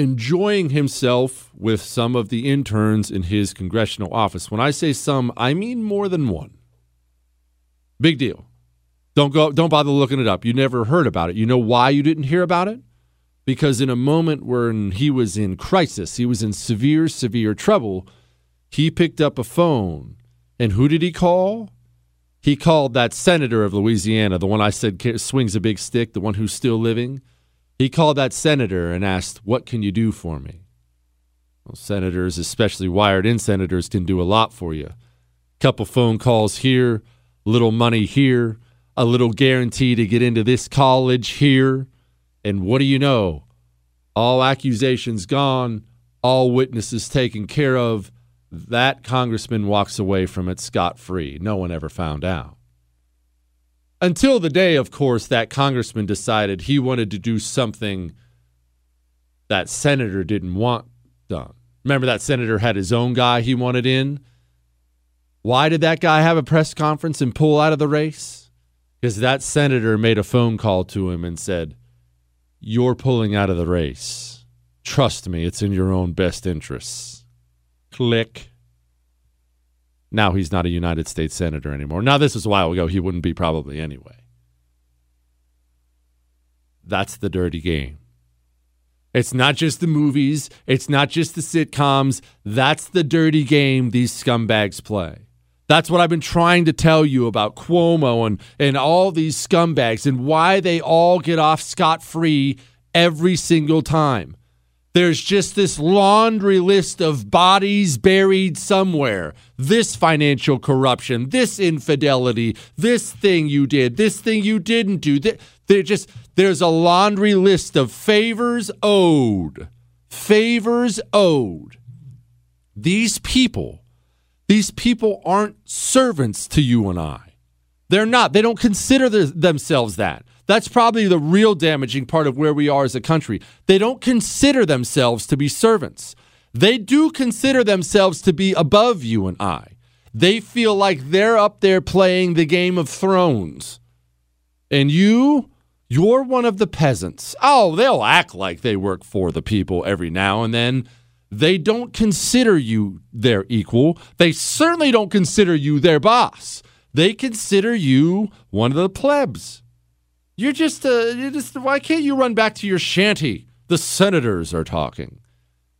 Speaker 1: enjoying himself with some of the interns in his congressional office. When I say some, I mean more than one. Big deal. Don't go don't bother looking it up. You never heard about it. You know why you didn't hear about it? Because in a moment when he was in crisis, he was in severe severe trouble, he picked up a phone. And who did he call? He called that senator of Louisiana, the one I said swings a big stick, the one who's still living. He called that senator and asked, What can you do for me? Well, senators, especially wired in senators, can do a lot for you. Couple phone calls here, little money here, a little guarantee to get into this college here. And what do you know? All accusations gone, all witnesses taken care of. That congressman walks away from it scot free. No one ever found out. Until the day, of course, that congressman decided he wanted to do something that senator didn't want done. Remember that senator had his own guy he wanted in? Why did that guy have a press conference and pull out of the race? Because that senator made a phone call to him and said, You're pulling out of the race. Trust me, it's in your own best interests. Click. Now he's not a United States Senator anymore. Now, this was a while ago. He wouldn't be probably anyway. That's the dirty game. It's not just the movies, it's not just the sitcoms. That's the dirty game these scumbags play. That's what I've been trying to tell you about Cuomo and, and all these scumbags and why they all get off scot free every single time. There's just this laundry list of bodies buried somewhere. This financial corruption, this infidelity, this thing you did, this thing you didn't do. There just there's a laundry list of favors owed. Favors owed. These people, these people aren't servants to you and I. They're not. They don't consider themselves that. That's probably the real damaging part of where we are as a country. They don't consider themselves to be servants. They do consider themselves to be above you and I. They feel like they're up there playing the game of thrones. And you, you're one of the peasants. Oh, they'll act like they work for the people every now and then. They don't consider you their equal. They certainly don't consider you their boss. They consider you one of the plebs. You're just, uh, you're just, why can't you run back to your shanty? The senators are talking.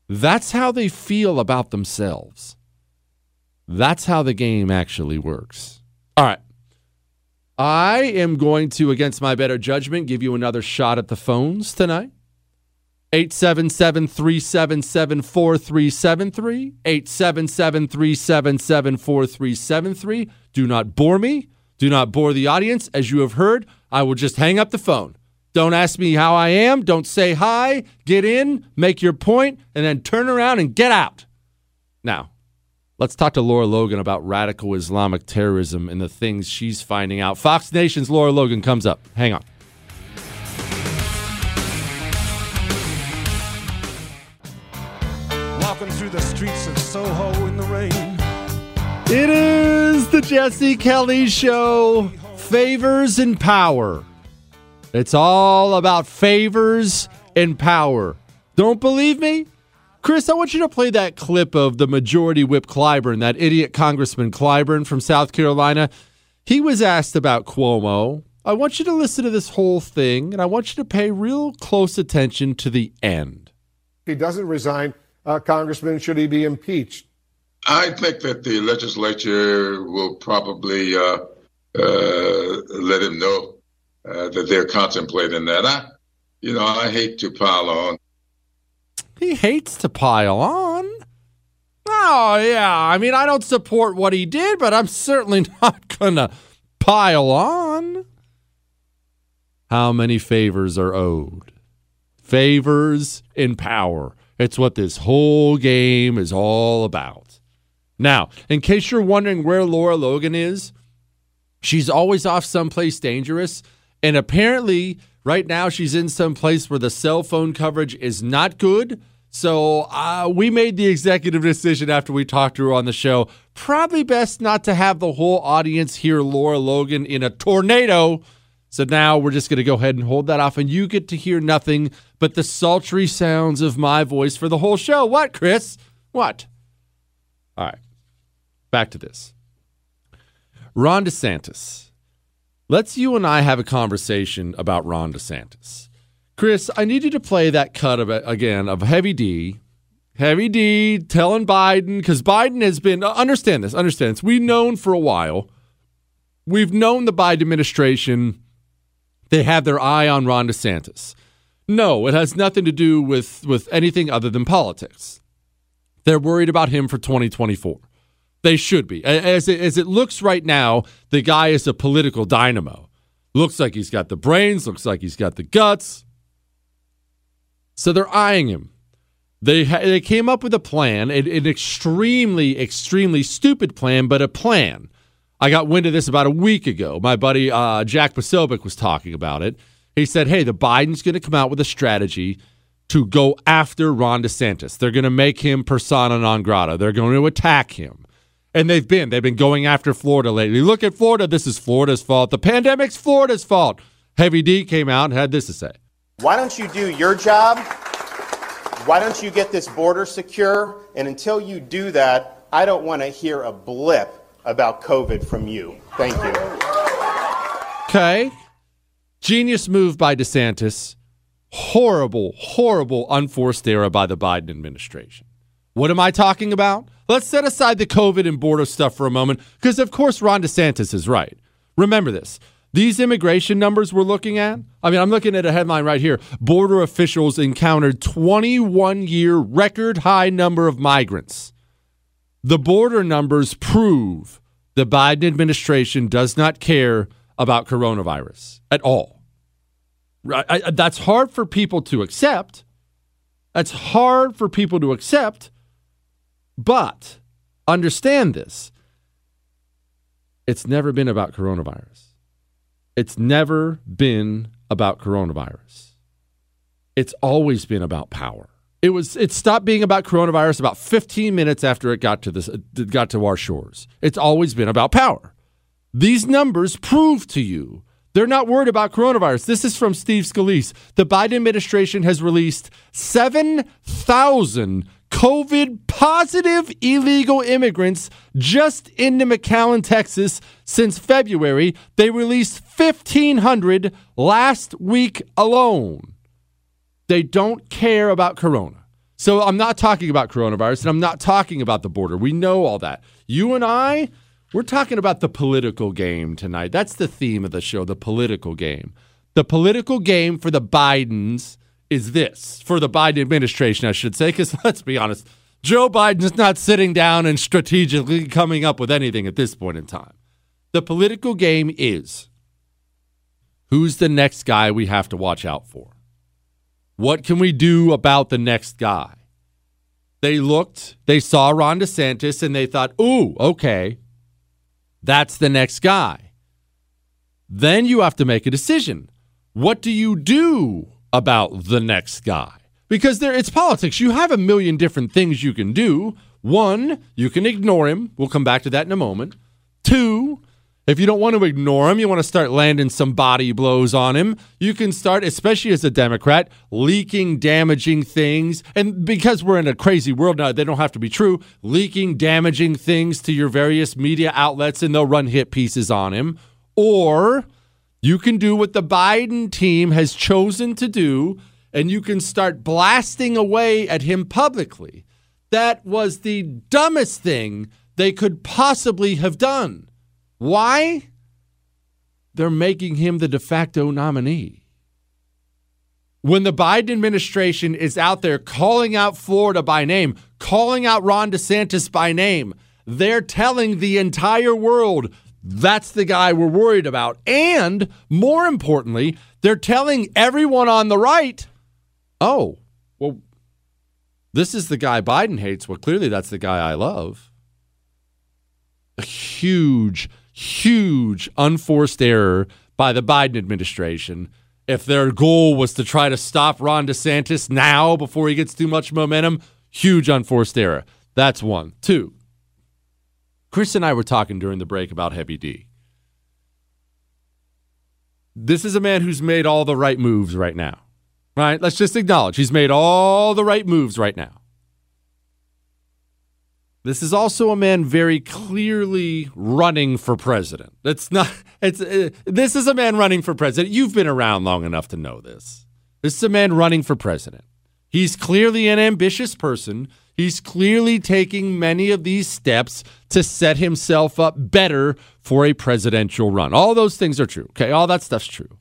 Speaker 1: That's how they feel about themselves. That's how the game actually works. All right. I am going to, against my better judgment, give you another shot at the phones tonight. 877 377 4373. 877 377 4373. Do not bore me. Do not bore the audience. As you have heard, I will just hang up the phone. Don't ask me how I am. Don't say hi. Get in, make your point, and then turn around and get out. Now, let's talk to Lara Logan about radical Islamic terrorism and the things she's finding out. Fox Nation's Lara Logan comes up. Hang on.
Speaker 9: Walking through the streets of Soho in the rain.
Speaker 1: It is the Jesse Kelly Show favors and power. It's all about favors and power. Don't believe me? Chris, I want you to play that clip of the majority whip Clyburn, that idiot Congressman Clyburn from South Carolina. He was asked about Cuomo. I want you to listen to this whole thing, and I want you to pay real close attention to the end.
Speaker 10: If he doesn't resign, uh, Congressman, should he be impeached?
Speaker 11: I think that the legislature will probably uh, uh, let him know uh, that they're contemplating that. I, you know, I hate to pile on.
Speaker 1: He hates to pile on. Oh, yeah. I mean, I don't support what he did, but I'm certainly not to pile on. How many favors are owed? Favors in power. It's what this whole game is all about. Now, in case you're wondering where Lara Logan is, she's always off someplace dangerous. And apparently, right now, she's in some place where the cell phone coverage is not good. So uh, we made the executive decision after we talked to her on the show. Probably best not to have the whole audience hear Lara Logan in a tornado. So now we're just going to go ahead and hold that off, and you get to hear nothing but the sultry sounds of my voice for the whole show. What, Chris? What? All right. Back to this. Ron DeSantis. Let's you and I have a conversation about Ron DeSantis. Chris, I need you to play that cut of again of Heavy D. Heavy D telling Biden because Biden has been uh, understand this, understand this. We've known for a while. We've known the Biden administration. They have their eye on Ron DeSantis. No, it has nothing to do with with anything other than politics. They're worried about him for 2024. They should be. As it, as it looks right now, the guy is a political dynamo. Looks like he's got the brains, looks like he's got the guts. So they're eyeing him. They, ha- they came up with a plan, an, an extremely, extremely stupid plan, but a plan. I got wind of this about a week ago. My buddy uh, Jack Posobiec was talking about it. He said, hey, the Biden's going to come out with a strategy to go after Ron DeSantis. They're going to make him persona non grata. They're going to attack him. And they've been. They've been going after Florida lately. Look at Florida. This is Florida's fault. The pandemic's Florida's fault. Heavy D came out and had this to say.
Speaker 12: Why don't you do your job? Why don't you get this border secure? And until you do that, I don't want to hear a blip about COVID from you. Thank you.
Speaker 1: Okay. Genius move by DeSantis. Horrible, horrible, unforced error by the Biden administration. What am I talking about? Let's set aside the COVID and border stuff for a moment, because of course Ron DeSantis is right. Remember this. These immigration numbers we're looking at, I mean, I'm looking at a headline right here. Border officials encountered 21 year record high number of migrants. The border numbers prove the Biden administration does not care about coronavirus at all. I, that's hard for people to accept. That's hard for people to accept. But understand this it's never been about coronavirus. It's never been about coronavirus. It's always been about power. It was it stopped being about coronavirus about 15 minutes after it got to this got to our shores. It's always been about power. These numbers prove to you they're not worried about coronavirus. This is from Steve Scalise. The Biden administration has released 7,000 COVID positive illegal immigrants just into McAllen, Texas since February. They released 1,500 last week alone. They don't care about corona. So I'm not talking about coronavirus and I'm not talking about the border. We know all that. You and I, we're talking about the political game tonight. That's the theme of the show, the political game. The political game for the Bidens is this for the Biden administration, I should say, because let's be honest, Joe Biden's not sitting down and strategically coming up with anything at this point in time. The political game is who's the next guy we have to watch out for? What can we do about the next guy? They looked, they saw Ron DeSantis, and they thought, ooh, okay, that's the next guy. Then you have to make a decision. What do you do about the next guy because there it's politics. You have a million different things you can do. One, you can ignore him. We'll come back to that in a moment. Two, if you don't want to ignore him, you want to start landing some body blows on him. You can start, especially as a Democrat, leaking damaging things. And because we're in a crazy world now, they don't have to be true, leaking damaging things to your various media outlets and they'll run hit pieces on him. Or you can do what the Biden team has chosen to do, and you can start blasting away at him publicly. That was the dumbest thing they could possibly have done. Why? They're making him the de facto nominee. When the Biden administration is out there calling out Florida by name, calling out Ron DeSantis by name, they're telling the entire world that's the guy we're worried about. And more importantly, they're telling everyone on the right, oh, well, this is the guy Biden hates. Well, clearly that's the guy I love. a huge, huge unforced error by the Biden administration if their goal was to try to stop Ron DeSantis now before he gets too much momentum. Huge unforced error. That's one. Two, Chris and I were talking during the break about Heavy D. This is a man who's made all the right moves right now. Right? Let's just acknowledge he's made all the right moves right now. This is also a man very clearly running for president. It's not it's uh, this is a man running for president. You've been around long enough to know this. This is a man running for president. He's clearly an ambitious person. He's clearly taking many of these steps to set himself up better for a presidential run. All those things are true. Okay, all that stuff's true.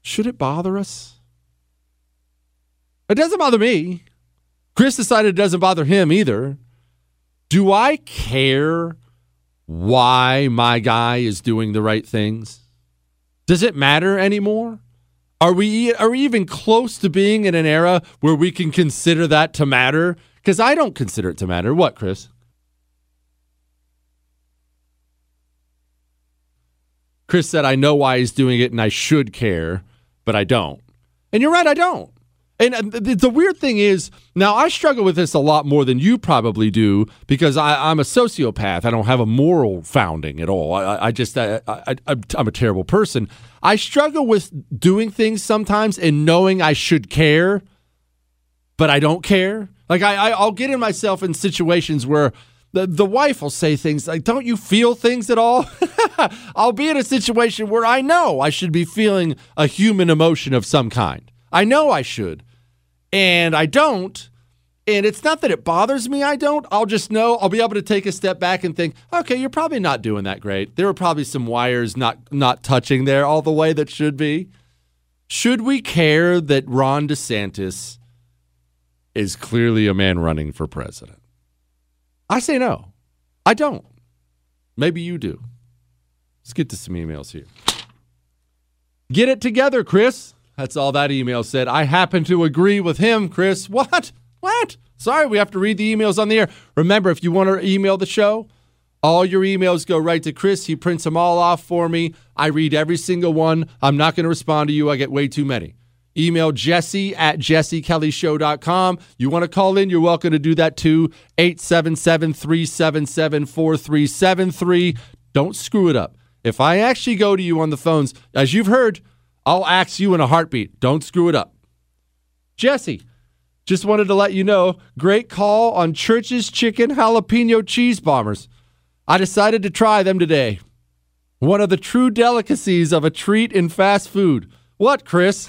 Speaker 1: Should it bother us? It doesn't bother me. Chris decided it doesn't bother him either. Do I care why my guy is doing the right things? Does it matter anymore? Are we are we even close to being in an era where we can consider that to matter? Because I don't consider it to matter. What, Chris? Chris said, I know why he's doing it and I should care, but I don't. And you're right, I don't. And uh, the weird thing is, now I struggle with this a lot more than you probably do because I, am a sociopath. I don't have a moral founding at all. I, I just, I, I, I'm a terrible person. I struggle with doing things sometimes and knowing I should care, but I don't care. Like I, I'll get in myself in situations where the, the wife will say things like, Don't you feel things at all? I'll be in a situation where I know I should be feeling a human emotion of some kind. I know I should and I don't. And it's not that it bothers me, I don't. I'll just know, I'll be able to take a step back and think, okay, you're probably not doing that great. There are probably some wires not not touching there all the way that should be. Should we care that Ron DeSantis is clearly a man running for president? I say no. I don't. Maybe you do. Let's get to some emails here. Get it together, Chris. That's all that email said. I happen to agree with him, Chris. What? What? Sorry, we have to read the emails on the air. Remember, if you want to email the show, all your emails go right to Chris. He prints them all off for me. I read every single one. I'm not going to respond to you. I get way too many. Email jesse at jessekellyshow.com. You want to call in, you're welcome to do that too. 877 377 4373. Don't screw it up. If I actually go to you on the phones, as you've heard, I'll axe you in a heartbeat. Don't screw it up. Jesse, just wanted to let you know great call on Church's Chicken Jalapeno Cheese Bombers. I decided to try them today. One of the true delicacies of a treat in fast food. What, Chris?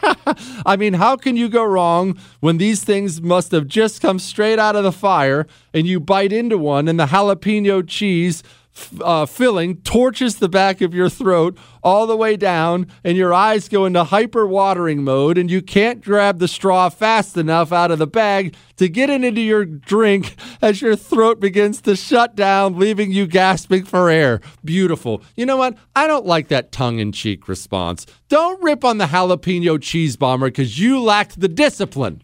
Speaker 1: I mean, how can you go wrong when these things must have just come straight out of the fire and you bite into one and the jalapeno cheese uh, filling torches the back of your throat all the way down, and your eyes go into hyper watering mode, and you can't grab the straw fast enough out of the bag to get it into your drink as your throat begins to shut down, leaving you gasping for air. Beautiful. You know what? I don't like that tongue in cheek response. Don't rip on the jalapeno cheese bomber because you lacked the discipline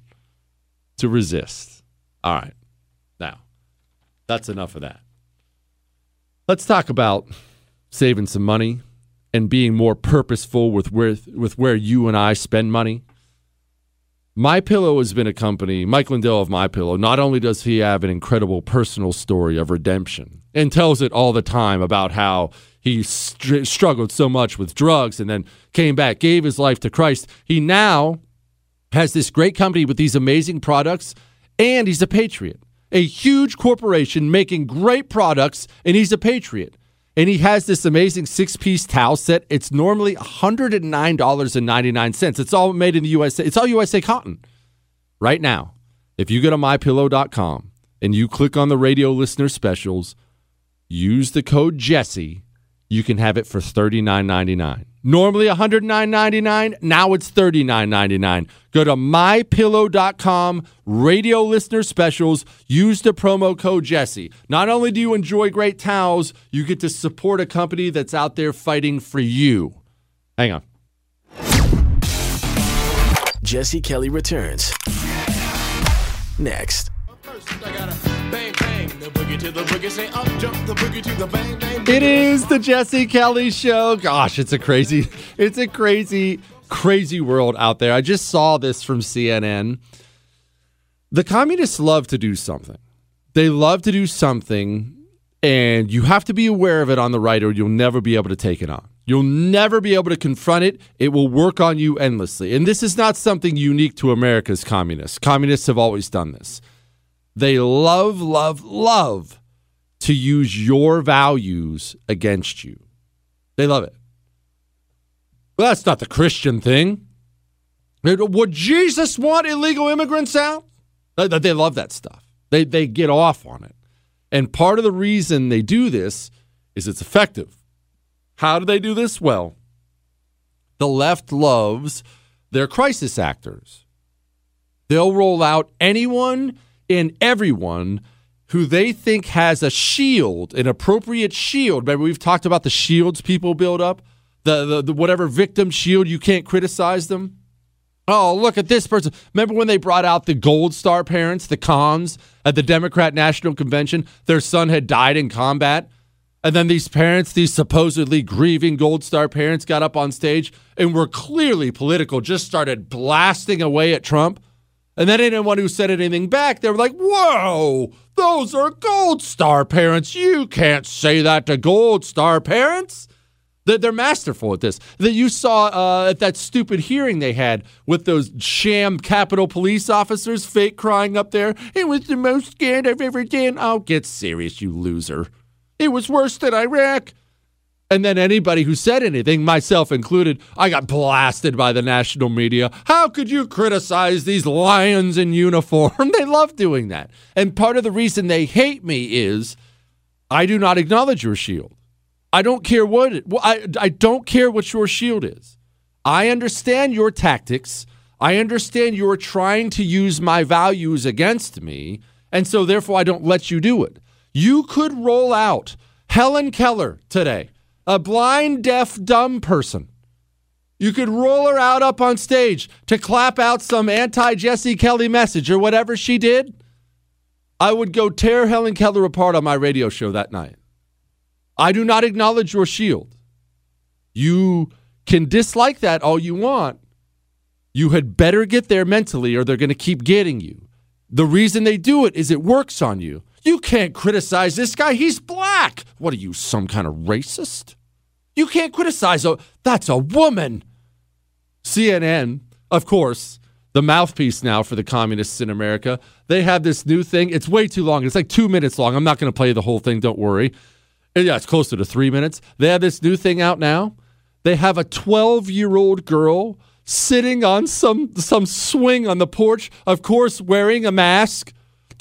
Speaker 1: to resist. All right. Now, that's enough of that. Let's talk about saving some money and being more purposeful with where with where you and I spend money. My Pillow has been a company, Mike Lindell of My Pillow. Not only does he have an incredible personal story of redemption and tells it all the time about how he str- struggled so much with drugs and then came back, gave his life to Christ. He now has this great company with these amazing products, and he's a patriot a huge corporation making great products, and he's a patriot. And he has this amazing six piece towel set. It's normally $109.99. It's all made in the USA. It's all USA cotton. Right now, if you go to mypillow.com and you click on the radio listener specials, use the code Jesse, you can have it for $39.99. Normally $109.99, now it's $39.99. Go to mypillow.com, radio listener specials, use the promo code Jesse. Not only do you enjoy great towels, you get to support a company that's out there fighting for you. Hang on.
Speaker 8: Jesse Kelly returns. Next.
Speaker 9: First,
Speaker 1: It is the Jesse Kelly Show. Gosh, it's a crazy, it's a crazy, crazy world out there. I just saw this from CNN. The communists love to do something. They love to do something, and you have to be aware of it on the right, or you'll never be able to take it on. You'll never be able to confront it. It will work on you endlessly. And this is not something unique to America's communists. Communists have always done this. They love, love, love to use your values against you. They love it. Well, that's not the Christian thing. Would Jesus want illegal immigrants out? They love that stuff. They, they get off on it. And part of the reason they do this is it's effective. How do they do this? Well, the left loves their crisis actors. They'll roll out anyone and everyone who they think has a shield, an appropriate shield. Remember, we've talked about the shields people build up, the, the, the whatever victim shield, you can't criticize them. Oh, look at this person. Remember when they brought out the Gold Star parents, the Khans, at the Democrat National Convention? Their son had died in combat. And then these parents, these supposedly grieving Gold Star parents, got up on stage and were clearly political, just started blasting away at Trump. And then anyone who said anything back, they were like, whoa, those are Gold Star parents. You can't say that to Gold Star parents. They're masterful at this. That you saw uh, at that stupid hearing they had with those sham Capitol police officers, fake crying up there. It was the most scared I've ever been. Oh, get serious, you loser. It was worse than Iraq. And then anybody who said anything, myself included, I got blasted by the national media. How could you criticize these lions in uniform? they love doing that. And part of the reason they hate me is I do not acknowledge your shield. I don't care what it, I, I don't care what your shield is. I understand your tactics. I understand you're trying to use my values against me. And so therefore I don't let you do it. You could roll out Helen Keller today a blind, deaf, dumb person. You could roll her out up on stage to clap out some anti Jesse Kelly message or whatever she did. I would go tear Helen Keller apart on my radio show that night. I do not acknowledge your shield. You can dislike that all you want. You had better get there mentally or they're going to keep getting you. The reason they do it is it works on you. You can't criticize this guy. He's black. What are you, some kind of racist? You can't criticize a that's a woman. CNN, of course, the mouthpiece now for the communists in America. They have this new thing. It's way too long. It's like two minutes long. I'm not going to play the whole thing. Don't worry. Yeah, it's closer to three minutes. They have this new thing out now. They have a 12 year old girl sitting on some some swing on the porch, of course, wearing a mask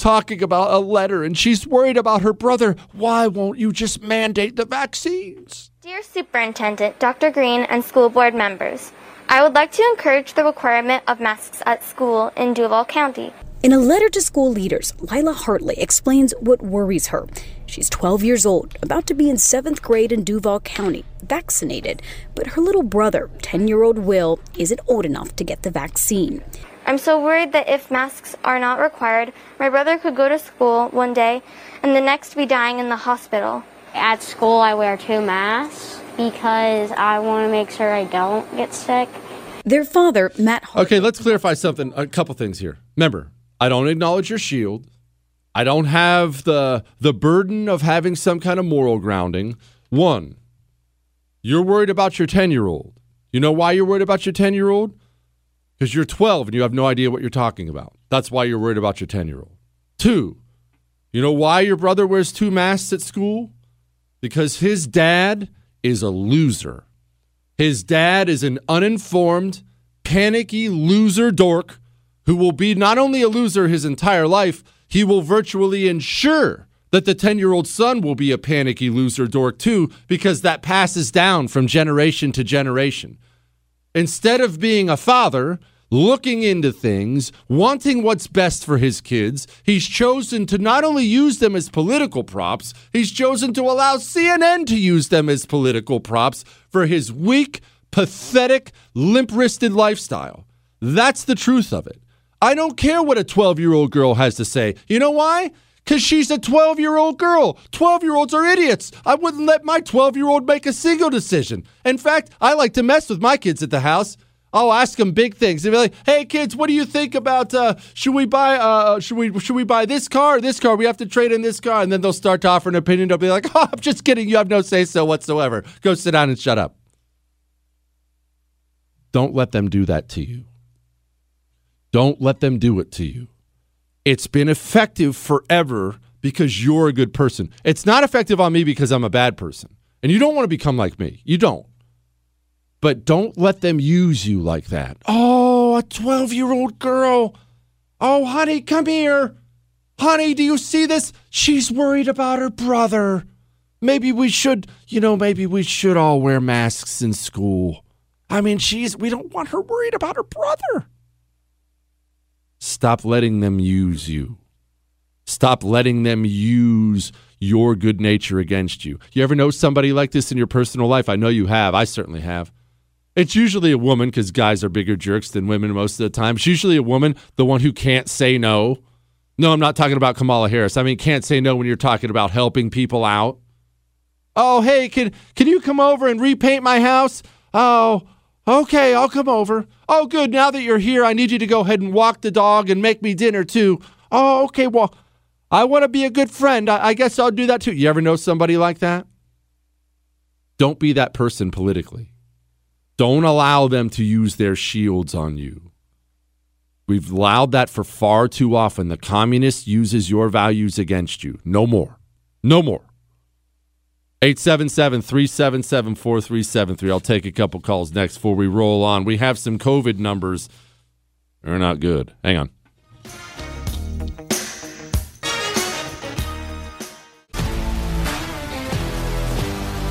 Speaker 1: talking about a letter and she's worried about her brother. Why won't you just mandate the vaccines?
Speaker 13: Dear Superintendent, Dr. Green, and school board members, I would like to encourage the requirement of masks at school in Duval County.
Speaker 14: In a letter to school leaders, Lila Hartley explains what worries her. She's 12 years old, about to be in seventh grade in Duval County, vaccinated, but her little brother, 10 year old Will, isn't old enough to get the vaccine.
Speaker 13: I'm so worried that if masks are not required, my brother could go to school one day and the next be dying in the hospital.
Speaker 15: At school, I wear two masks because I want to make sure I don't get sick.
Speaker 14: Their father, Matt.
Speaker 1: Hartley, okay, let's clarify something. A couple things here. Remember, I don't acknowledge your shield. I don't have the the burden of having some kind of moral grounding. One, you're worried about your 10 year old. You know why you're worried about your 10 year old? Because you're 12 and you have no idea what you're talking about. That's why you're worried about your 10 year old. Two, you know why your brother wears two masks at school? Because his dad is a loser. His dad is an uninformed, panicky loser dork who will be not only a loser his entire life, he will virtually ensure that the 10 year old son will be a panicky loser dork too, because that passes down from generation to generation. Instead of being a father, looking into things, wanting what's best for his kids, he's chosen to not only use them as political props, he's chosen to allow CNN to use them as political props for his weak, pathetic, limp wristed lifestyle. That's the truth of it. I don't care what a 12 year old girl has to say. You know why? Because she's a 12 year old girl. 12 year olds are idiots. I wouldn't let my 12 year old make a single decision. In fact, I like to mess with my kids at the house. I'll ask them big things. They'll be like, "Hey, kids, what do you think about? Uh, should we buy? Uh, should we? Should we buy this car? Or this car? We have to trade in this car." And then they'll start to offer an opinion. They'll be like, "Oh, I'm just kidding. You have no say so whatsoever. Go sit down and shut up." Don't let them do that to you. Don't let them do it to you. It's been effective forever because you're a good person. It's not effective on me because I'm a bad person. And you don't want to become like me. You don't. But don't let them use you like that. Oh, a 12 year old girl. Oh, honey, come here. Honey, do you see this? She's worried about her brother. Maybe we should, you know, maybe we should all wear masks in school. I mean, she's, we don't want her worried about her brother. Stop letting them use you. Stop letting them use your good nature against you. You ever know somebody like this in your personal life? I know you have. I certainly have. It's usually a woman because guys are bigger jerks than women most of the time. It's usually a woman, the one who can't say no. No, I'm not talking about Kamala Harris. I mean, can't say no when you're talking about helping people out. Oh, hey, can can you come over and repaint my house? Oh, okay, I'll come over. Oh, good. Now that you're here, I need you to go ahead and walk the dog and make me dinner too. Oh, okay. Well, I want to be a good friend. I, I guess I'll do that too. You ever know somebody like that? Don't be that person politically. Don't allow them to use their shields on you. We've allowed that for far too often. The communist uses your values against you. No more. No more. 877 377 4373. I'll take a couple calls next before we roll on. We have some COVID numbers. They're not good. Hang on.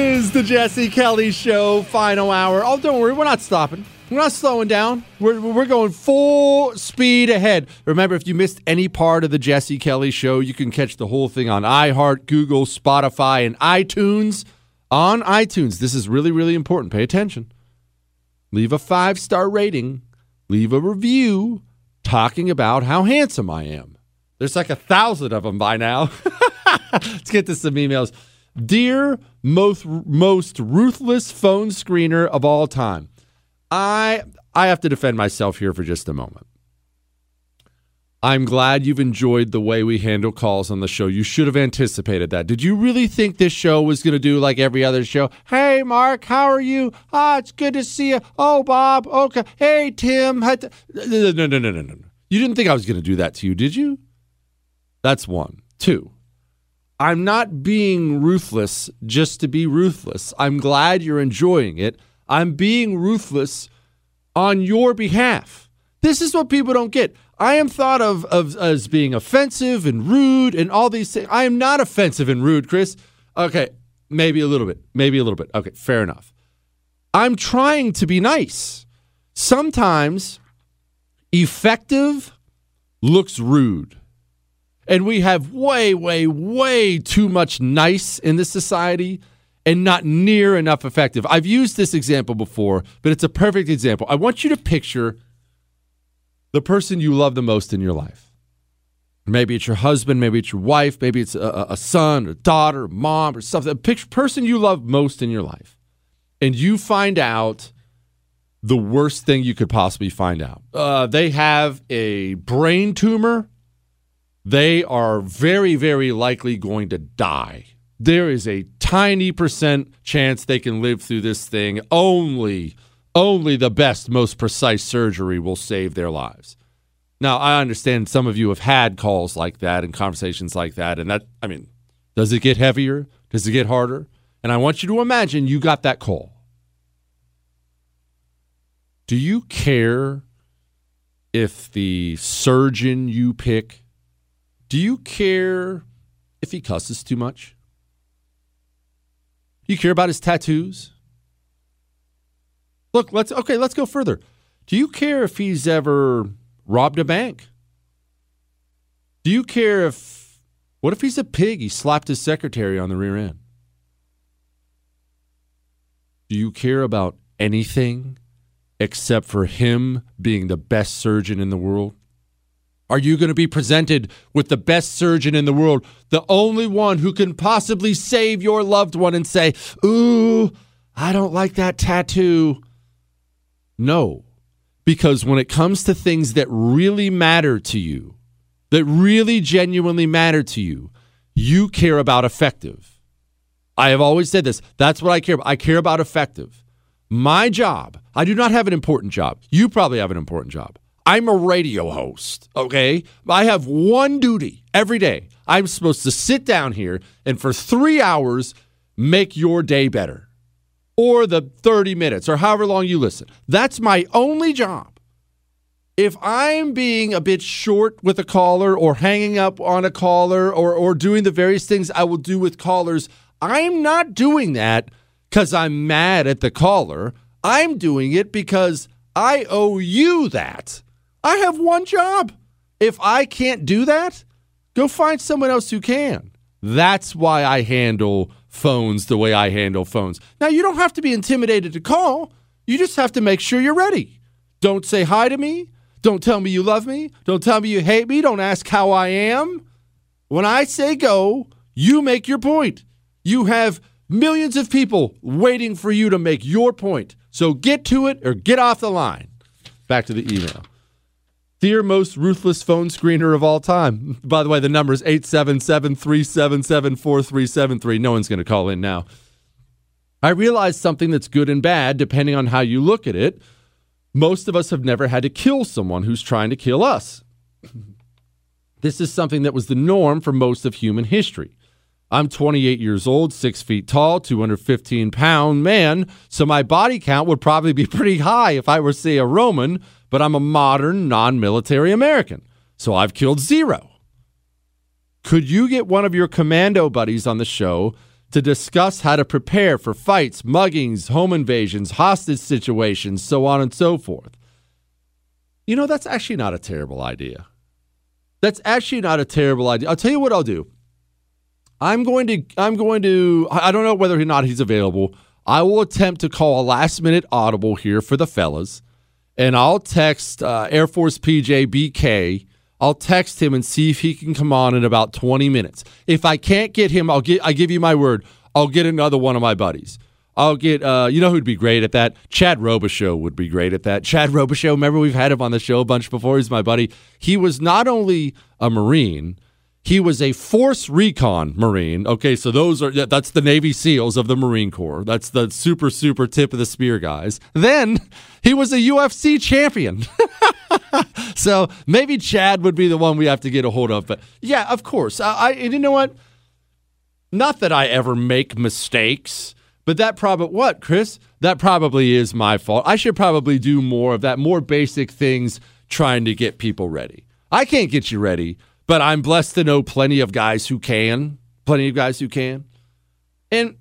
Speaker 1: the Jesse Kelly Show, final hour. Oh, don't worry, we're not stopping. We're not slowing down. We're, we're going full speed ahead. Remember, if you missed any part of the Jesse Kelly show, you can catch the whole thing on iHeart, Google, Spotify, and iTunes. On iTunes, this is really, really important. Pay attention. Leave a five star rating, leave a review talking about how handsome I am. There's like a thousand of them by now. Let's get to some emails. Dear most most ruthless phone screener of all time. I I have to defend myself here for just a moment. I'm glad you've enjoyed the way we handle calls on the show. You should have anticipated that. Did you really think this show was going to do like every other show? Hey, Mark, how are you? Ah, it's good to see you. Oh, Bob. Okay. Hey, Tim. No, no, no, no, no, no. You didn't think I was going to do that to you, did you? That's one. Two. I'm not being ruthless just to be ruthless. I'm glad you're enjoying it. I'm being ruthless on your behalf. This is what people don't get. I am thought of, of as being offensive and rude and all these things. I am not offensive and rude, Chris. Okay, maybe a little bit. Maybe a little bit. Okay, fair enough. I'm trying to be nice. Sometimes effective looks rude. And we have way, way, way too much nice in this society and not near enough effective. I've used this example before, but it's a perfect example. I want you to picture the person you love the most in your life. Maybe it's your husband, maybe it's your wife, maybe it's a, a son, or daughter, or mom, or something. Picture, person you love most in your life. And you find out the worst thing you could possibly find out. Uh, they have a brain tumor. They are very, very likely going to die. There is a tiny percent chance they can live through this thing. Only, only the best, most precise surgery will save their lives. Now, I understand some of you have had calls like that and conversations like that. And that, I mean, does it get heavier? Does it get harder? And I want you to imagine you got that call. Do you care if the surgeon you pick, do you care if he cusses too much? Do you care about his tattoos? Look, let's okay, let's go further. Do you care if he's ever robbed a bank? Do you care if what if he's a pig? He slapped his secretary on the rear end. Do you care about anything except for him being the best surgeon in the world? Are you going to be presented with the best surgeon in the world, the only one who can possibly save your loved one, and say, Ooh, I don't like that tattoo? No, because when it comes to things that really matter to you, that really genuinely matter to you, you care about effective. I have always said this. That's what I care about. I care about effective. My job, I do not have an important job. You probably have an important job. I'm a radio host, okay? I have one duty every day. I'm supposed to sit down here and for three hours make your day better or the 30 minutes or however long you listen. That's my only job. If I'm being a bit short with a caller or hanging up on a caller or, or doing the various things I will do with callers, I'm not doing that because I'm mad at the caller. I'm doing it because I owe you that. I have one job. If I can't do that, go find someone else who can. That's why I handle phones the way I handle phones. Now, you don't have to be intimidated to call. You just have to make sure you're ready. Don't say hi to me. Don't tell me you love me. Don't tell me you hate me. Don't ask how I am. When I say go, you make your point. You have millions of people waiting for you to make your point. So get to it or get off the line. Back to the email. Dear most ruthless phone screener of all time. By the way, the number is 877 377 4373. No one's going to call in now. I realize something that's good and bad depending on how you look at it. Most of us have never had to kill someone who's trying to kill us. This is something that was the norm for most of human history. I'm 28 years old, six feet tall, 215 pound man, so my body count would probably be pretty high if I were, say, a Roman, but I'm a modern, non military American, so I've killed zero. Could you get one of your commando buddies on the show to discuss how to prepare for fights, muggings, home invasions, hostage situations, so on and so forth. You know, that's actually not a terrible idea. That's actually not a terrible idea. I'll tell you what I'll do. I'm going to I'm going to I don't know whether or not he's available. I will attempt to call a last minute audible here for the fellas, and I'll text uh, Air Force PJ BK. I'll text him and see if he can come on in about 20 minutes. If I can't get him, I'll get I give you my word. I'll get another one of my buddies. I'll get uh, you know who'd be great at that? Chad Robichaux would be great at that. Chad Robichaux, remember we've had him on the show a bunch before. He's my buddy. He was not only a Marine, he was a force recon Marine. Okay, so those are that's the Navy SEALs of the Marine Corps. That's the super super tip of the spear guys. Then he was a UFC champion. so maybe Chad would be the one we have to get a hold of. But yeah, of course. I, I you know what? Not that I ever make mistakes, but that probably what Chris? That probably is my fault. I should probably do more of that, more basic things, trying to get people ready. I can't get you ready but I'm blessed to know plenty of guys who can, plenty of guys who can. And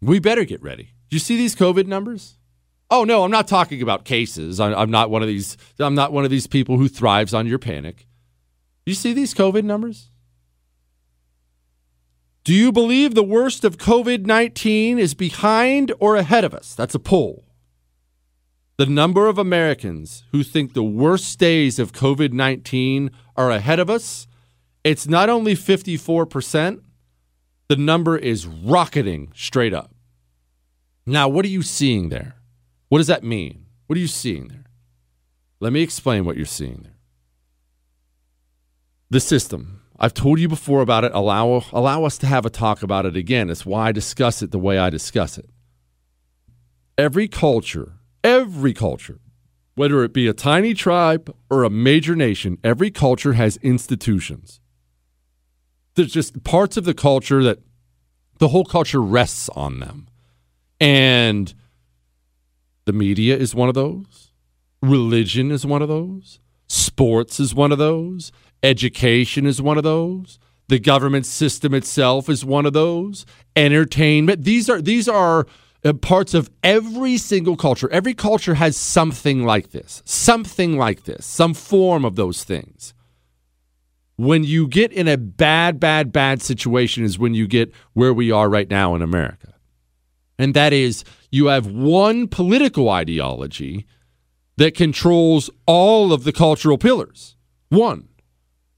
Speaker 1: we better get ready. Do you see these COVID numbers? Oh no, I'm not talking about cases. I'm not one of these. I'm not one of these people who thrives on your panic. You see these COVID numbers? Do you believe the worst of COVID 19 is behind or ahead of us? That's a poll. The number of Americans who think the worst days of COVID 19 are ahead of us, it's not only 54%, the number is rocketing straight up. Now, what are you seeing there? What does that mean? What are you seeing there? Let me explain what you're seeing there. The system. I've told you before about it. Allow, allow us to have a talk about it again. It's why I discuss it the way I discuss it. Every culture Every culture, whether it be a tiny tribe or a major nation, every culture has institutions. There's just parts of the culture that the whole culture rests on them. And the media is one of those, religion is one of those, sports is one of those, education is one of those, the government system itself is one of those, entertainment. These are these are Uh, parts of every single culture. Every culture has something like this, something like this, some form of those things. When you get in a bad, bad, bad situation, is when you get where we are right now in America. And that is, you have one political ideology that controls all of the cultural pillars. One.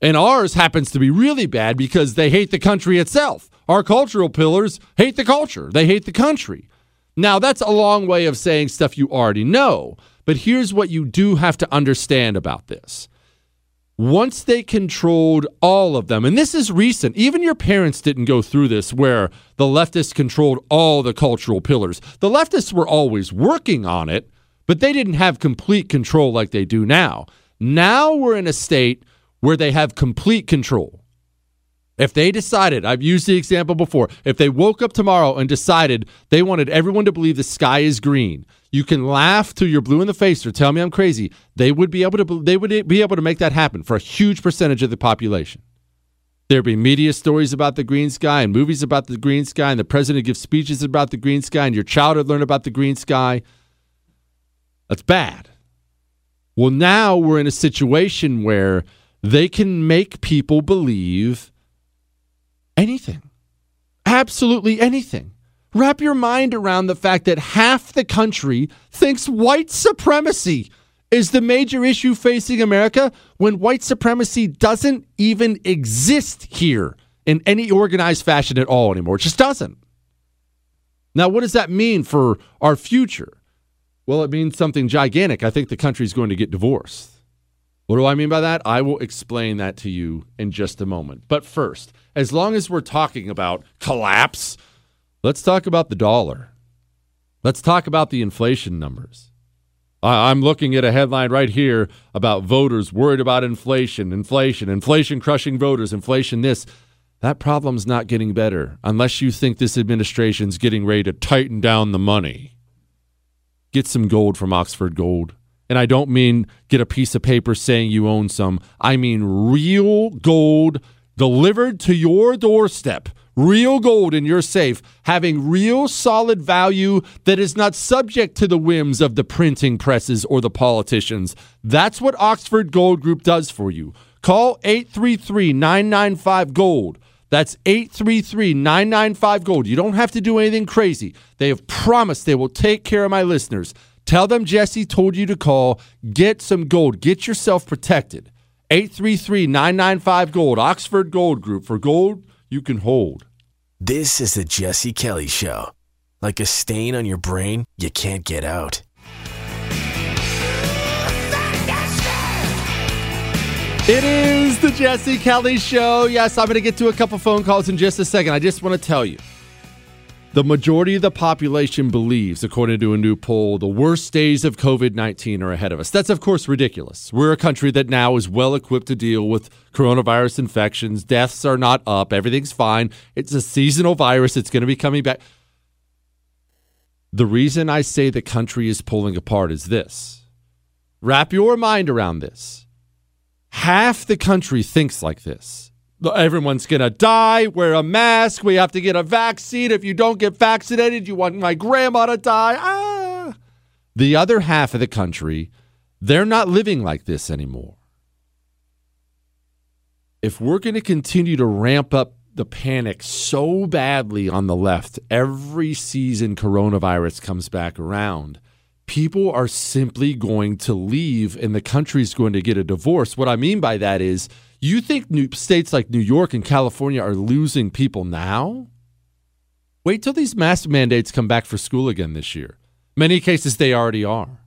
Speaker 1: And ours happens to be really bad because they hate the country itself. Our cultural pillars hate the culture, they hate the country. Now, that's a long way of saying stuff you already know, but here's what you do have to understand about this. Once they controlled all of them, and this is recent, even your parents didn't go through this where the leftists controlled all the cultural pillars. The leftists were always working on it, but they didn't have complete control like they do now. Now we're in a state where they have complete control. If they decided, I've used the example before, if they woke up tomorrow and decided they wanted everyone to believe the sky is green, you can laugh till you're blue in the face or tell me I'm crazy. They would be able to they would be able to make that happen for a huge percentage of the population. There'd be media stories about the green sky and movies about the green sky, and the president gives speeches about the green sky, and your child would learn about the green sky. That's bad. Well, now we're in a situation where they can make people believe anything. Absolutely anything. Wrap your mind around the fact that half the country thinks white supremacy is the major issue facing America when white supremacy doesn't even exist here in any organized fashion at all anymore. It just doesn't. Now, what does that mean for our future? Well, it means something gigantic. I think the country's going to get divorced. What do I mean by that? I will explain that to you in just a moment. But first, as long as we're talking about collapse, let's talk about the dollar. Let's talk about the inflation numbers. I'm looking at a headline right here about voters worried about inflation, inflation, inflation crushing voters, inflation this. That problem's not getting better unless you think this administration's getting ready to tighten down the money. Get some gold from Oxford Gold. And I don't mean get a piece of paper saying you own some. I mean real gold delivered to your doorstep. Real gold in your safe, having real solid value that is not subject to the whims of the printing presses or the politicians. That's what Oxford Gold Group does for you. Call 833 995 Gold. That's 833 995 Gold. You don't have to do anything crazy. They have promised they will take care of my listeners. Tell them Jesse told you to call. Get some gold. Get yourself protected. 833 995 Gold. Oxford Gold Group. For gold you can hold.
Speaker 16: This is the Jesse Kelly Show. Like a stain on your brain, you can't get out.
Speaker 1: It is the Jesse Kelly Show. Yes, I'm going to get to a couple phone calls in just a second. I just want to tell you the majority of the population believes, according to a new poll, the worst days of COVID 19 are ahead of us. That's, of course, ridiculous. We're a country that now is well equipped to deal with coronavirus infections. Deaths are not up. Everything's fine. It's a seasonal virus. It's going to be coming back. The reason I say the country is pulling apart is this wrap your mind around this half the country thinks like this. Everyone's going to die. Wear a mask. We have to get a vaccine. If you don't get vaccinated, you want my grandma to die. Ah. The other half of the country, they're not living like this anymore. If we're going to continue to ramp up the panic so badly on the left every season coronavirus comes back around, people are simply going to leave and the country's going to get a divorce. What I mean by that is, you think new states like New York and California are losing people now? Wait till these mask mandates come back for school again this year. Many cases they already are.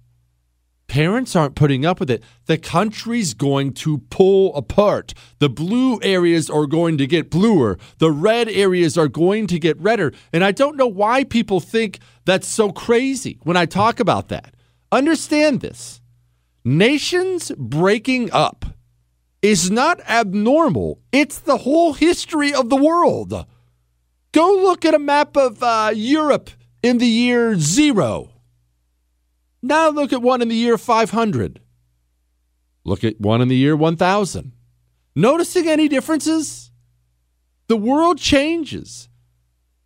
Speaker 1: Parents aren't putting up with it. The country's going to pull apart. The blue areas are going to get bluer. The red areas are going to get redder. And I don't know why people think that's so crazy when I talk about that. Understand this nations breaking up is not abnormal, it's the whole history of the world. Go look at a map of uh, Europe in the year zero. Now look at one in the year 500. Look at one in the year 1000. Noticing any differences? The world changes.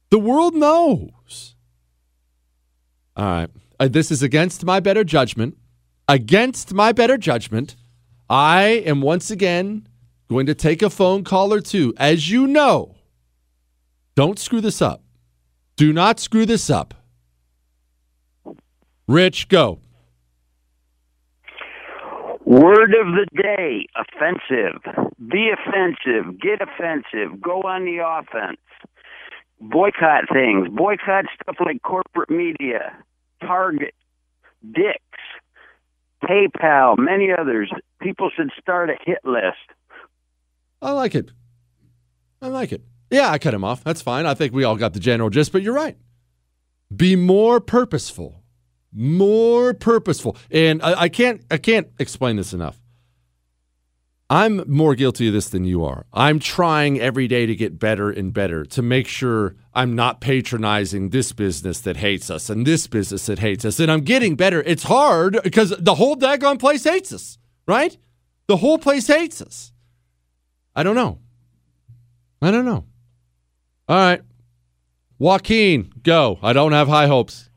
Speaker 1: The world knows. All right. Uh, this is against my better judgment. Against my better judgment, I am once again going to take a phone call or two. As you know, don't screw this up. Do not screw this up. Rich, go.
Speaker 17: Word of the day offensive. Be offensive. Get offensive. Go on the offense. Boycott things. Boycott stuff like corporate media, Target, Dick's, PayPal, many others. People should start a hit list.
Speaker 1: I like it. I like it. Yeah, I cut him off. That's fine. I think we all got the general gist, but you're right. Be more purposeful more purposeful. And I, I, can't I can't explain this enough. I'm more guilty of this than you are. I'm trying every day to get better and better to make sure I'm not patronizing this business that hates us and this business that hates us. And I'm getting better. It's hard because the whole daggone place hates us, right? The whole place hates us. I don't know. I don't know. All right. Joaquin, go. I don't have high hopes.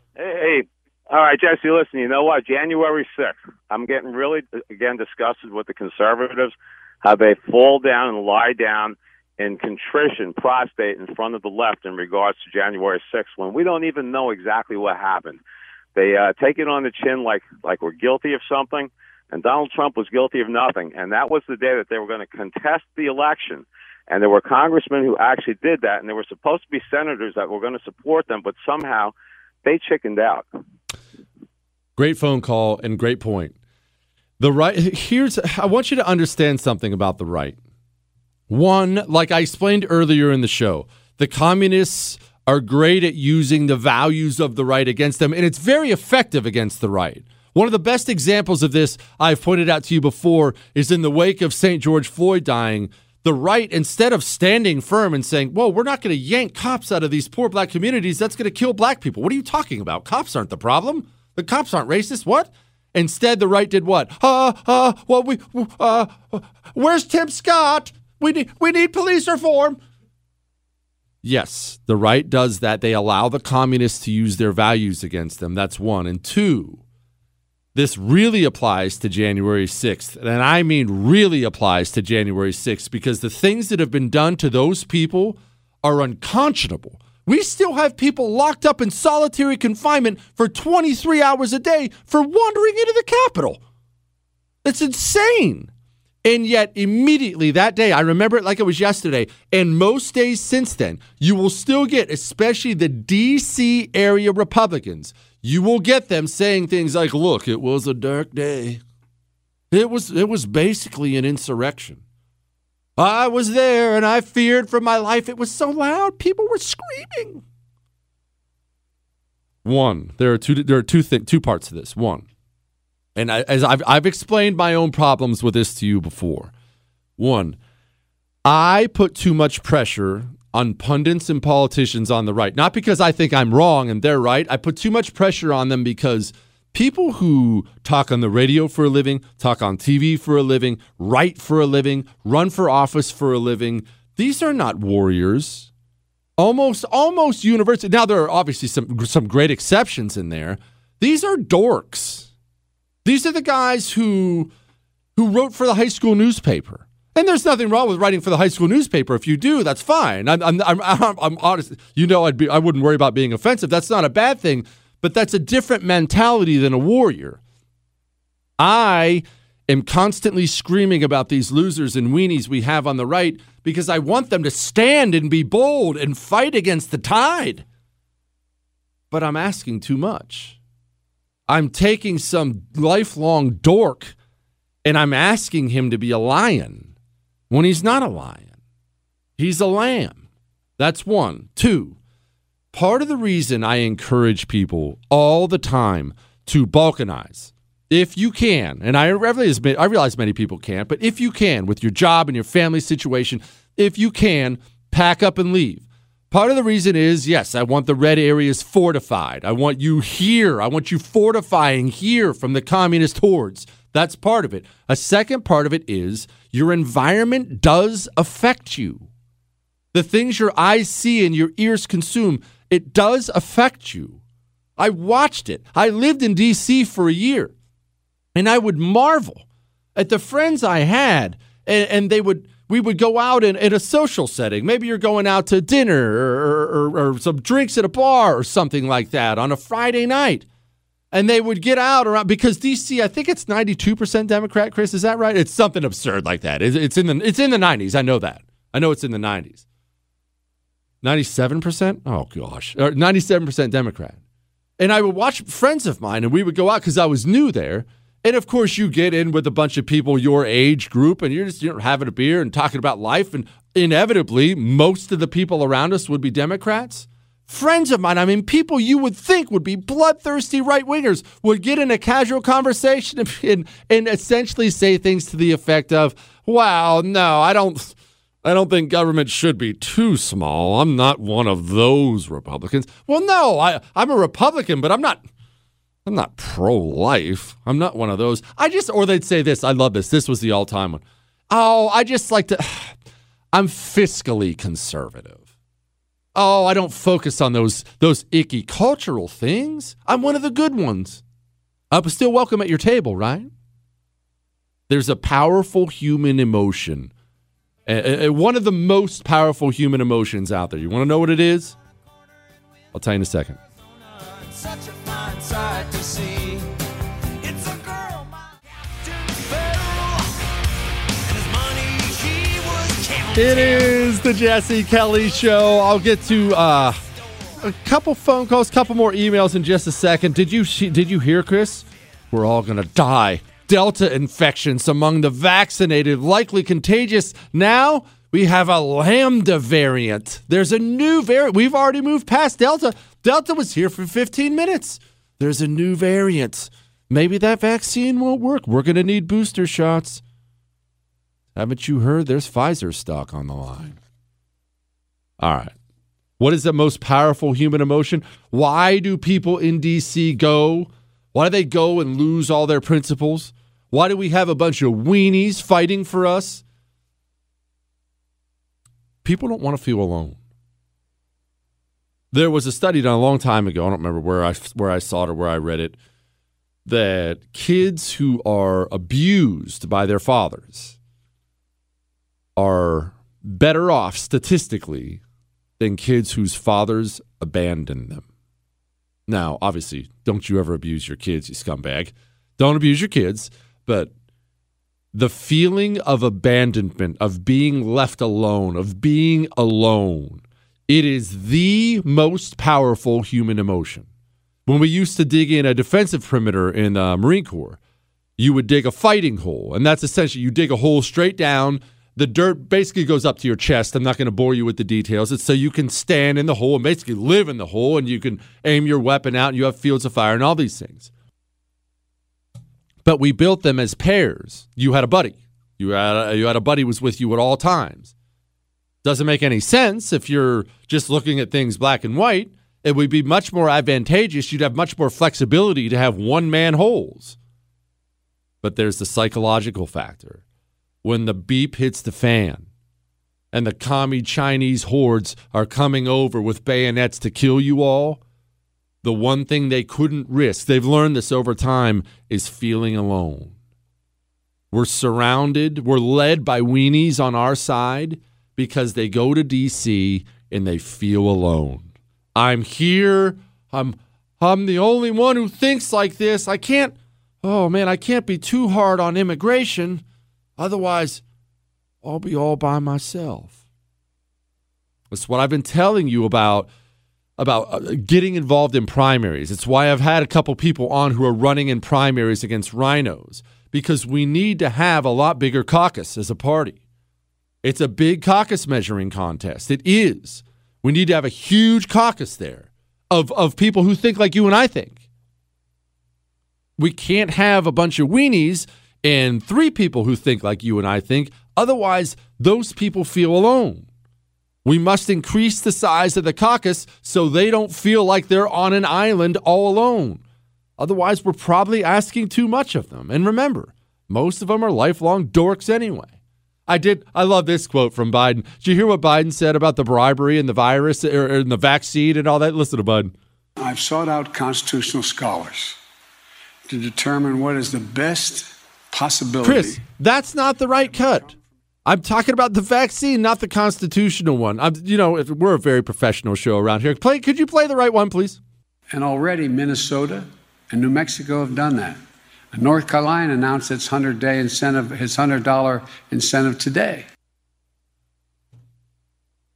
Speaker 18: All right, Jesse, listen, you know what? January 6th, I'm getting really, again, disgusted with the conservatives, how they fall down and lie down in contrition, prostate in front of the left in regards to January 6th when we don't even know exactly what happened. They uh, take it on the chin like, like we're guilty of something, and Donald Trump was guilty of nothing. And that was the day that they were going to contest the election. And there were congressmen who actually did that, and there were supposed to be senators that were going to support them, but somehow they chickened out.
Speaker 1: Great phone call and great point. The right here's I want you to understand something about the right. One, like I explained earlier in the show, the communists are great at using the values of the right against them, and it's very effective against the right. One of the best examples of this I've pointed out to you before is in the wake of St. George Floyd dying. The right, instead of standing firm and saying, Whoa, we're not going to yank cops out of these poor black communities, that's going to kill black people. What are you talking about? Cops aren't the problem. The cops aren't racist. What? Instead, the right did what? Uh, uh, well, we, uh, where's Tim Scott? We need we need police reform. Yes, the right does that. They allow the communists to use their values against them. That's one. And two, this really applies to January 6th. And I mean really applies to January 6th because the things that have been done to those people are unconscionable. We still have people locked up in solitary confinement for 23 hours a day for wandering into the Capitol. It's insane. And yet, immediately that day, I remember it like it was yesterday, and most days since then, you will still get, especially the DC area Republicans, you will get them saying things like, look, it was a dark day. It was, it was basically an insurrection. I was there and I feared for my life. It was so loud, people were screaming. One, there are two, there are two, th- two parts to this. One, and I, as I've, I've explained my own problems with this to you before. One, I put too much pressure on pundits and politicians on the right, not because I think I'm wrong and they're right. I put too much pressure on them because people who talk on the radio for a living, talk on TV for a living, write for a living, run for office for a living, these are not warriors. Almost, almost universal. Now there are obviously some some great exceptions in there. These are dorks. These are the guys who who wrote for the high school newspaper. And there's nothing wrong with writing for the high school newspaper. If you do, that's fine. I'm, I'm, I'm, I'm honest. You know, I'd be, I wouldn't worry about being offensive. That's not a bad thing, but that's a different mentality than a warrior. I am constantly screaming about these losers and weenies we have on the right because I want them to stand and be bold and fight against the tide. But I'm asking too much. I'm taking some lifelong dork and I'm asking him to be a lion when he's not a lion. He's a lamb. That's one. Two, part of the reason I encourage people all the time to balkanize, if you can, and I realize, I realize many people can't, but if you can, with your job and your family situation, if you can, pack up and leave. Part of the reason is yes, I want the red areas fortified. I want you here. I want you fortifying here from the communist hordes. That's part of it. A second part of it is your environment does affect you. The things your eyes see and your ears consume, it does affect you. I watched it. I lived in DC for a year, and I would marvel at the friends I had, and, and they would we would go out in, in a social setting. Maybe you're going out to dinner or, or, or, some drinks at a bar or something like that on a Friday night. And they would get out around because DC, I think it's 92% Democrat, Chris. Is that right? It's something absurd like that. It's, it's in the it's in the 90s. I know that. I know it's in the 90s. 97%? Oh gosh. Or 97% Democrat. And I would watch friends of mine and we would go out because I was new there and of course, you get in with a bunch of people your age group, and you're just you know, having a beer and talking about life. And inevitably, most of the people around us would be Democrats. Friends of mine, I mean, people you would think would be bloodthirsty right wingers, would get in a casual conversation and, and essentially say things to the effect of, "Wow, no, I don't." I don't think government should be too small. I'm not one of those Republicans. Well, no, I, I'm a Republican, but I'm not I'm not pro life. I'm not one of those. I just, or they'd say this. I love this. This was the all time one. Oh, I just like to, I'm fiscally conservative. Oh, I don't focus on those those icky cultural things. I'm one of the good ones. Uh, I'm still welcome at your table, right? There's a powerful human emotion. One of the most powerful human emotions out there. You want to know what it is? I'll tell you in a second. It is the Jesse Kelly Show. I'll get to uh, a couple phone calls, couple more emails in just a second. Did you did you hear, Chris? We're all gonna die. Delta infections among the vaccinated, likely contagious. Now we have a Lambda variant. There's a new variant. We've already moved past Delta. Delta was here for 15 minutes. There's a new variant. Maybe that vaccine won't work. We're going to need booster shots. Haven't you heard? There's Pfizer stock on the line. All right. What is the most powerful human emotion? Why do people in DC go? Why do they go and lose all their principles? Why do we have a bunch of weenies fighting for us? people don't want to feel alone. There was a study done a long time ago. I don't remember where I where I saw it or where I read it. That kids who are abused by their fathers are better off statistically than kids whose fathers abandon them. Now, obviously, don't you ever abuse your kids, you scumbag. Don't abuse your kids, but the feeling of abandonment, of being left alone, of being alone, it is the most powerful human emotion. When we used to dig in a defensive perimeter in the Marine Corps, you would dig a fighting hole, and that's essentially you dig a hole straight down the dirt basically goes up to your chest. I'm not going to bore you with the details. It's so you can stand in the hole and basically live in the hole and you can aim your weapon out and you have fields of fire and all these things. But we built them as pairs. You had a buddy. You had a, you had a buddy was with you at all times. Doesn't make any sense if you're just looking at things black and white. It would be much more advantageous. You'd have much more flexibility to have one man holes. But there's the psychological factor when the beep hits the fan and the commie Chinese hordes are coming over with bayonets to kill you all, the one thing they couldn't risk, they've learned this over time, is feeling alone. We're surrounded, we're led by weenies on our side because they go to DC and they feel alone. I'm here. I'm I'm the only one who thinks like this. I can't Oh man, I can't be too hard on immigration. Otherwise, I'll be all by myself. That's what I've been telling you about about uh, getting involved in primaries. It's why I've had a couple people on who are running in primaries against RINOs because we need to have a lot bigger caucus as a party. It's a big caucus measuring contest. It is. We need to have a huge caucus there of, of people who think like you and I think. We can't have a bunch of weenies and three people who think like you and I think. Otherwise, those people feel alone. We must increase the size of the caucus so they don't feel like they're on an island all alone. Otherwise, we're probably asking too much of them. And remember, most of them are lifelong dorks anyway. I did. I love this quote from Biden. Did you hear what Biden said about the bribery and the virus or, and the vaccine and all that? Listen to Biden.
Speaker 19: I've sought out constitutional scholars to determine what is the best possibility.
Speaker 1: Chris, that's not the right cut. I'm talking about the vaccine, not the constitutional one. I'm, you know, we're a very professional show around here. Play, could you play the right one, please?
Speaker 19: And already Minnesota and New Mexico have done that. North Carolina announced its hundred day incentive, its hundred dollar incentive today.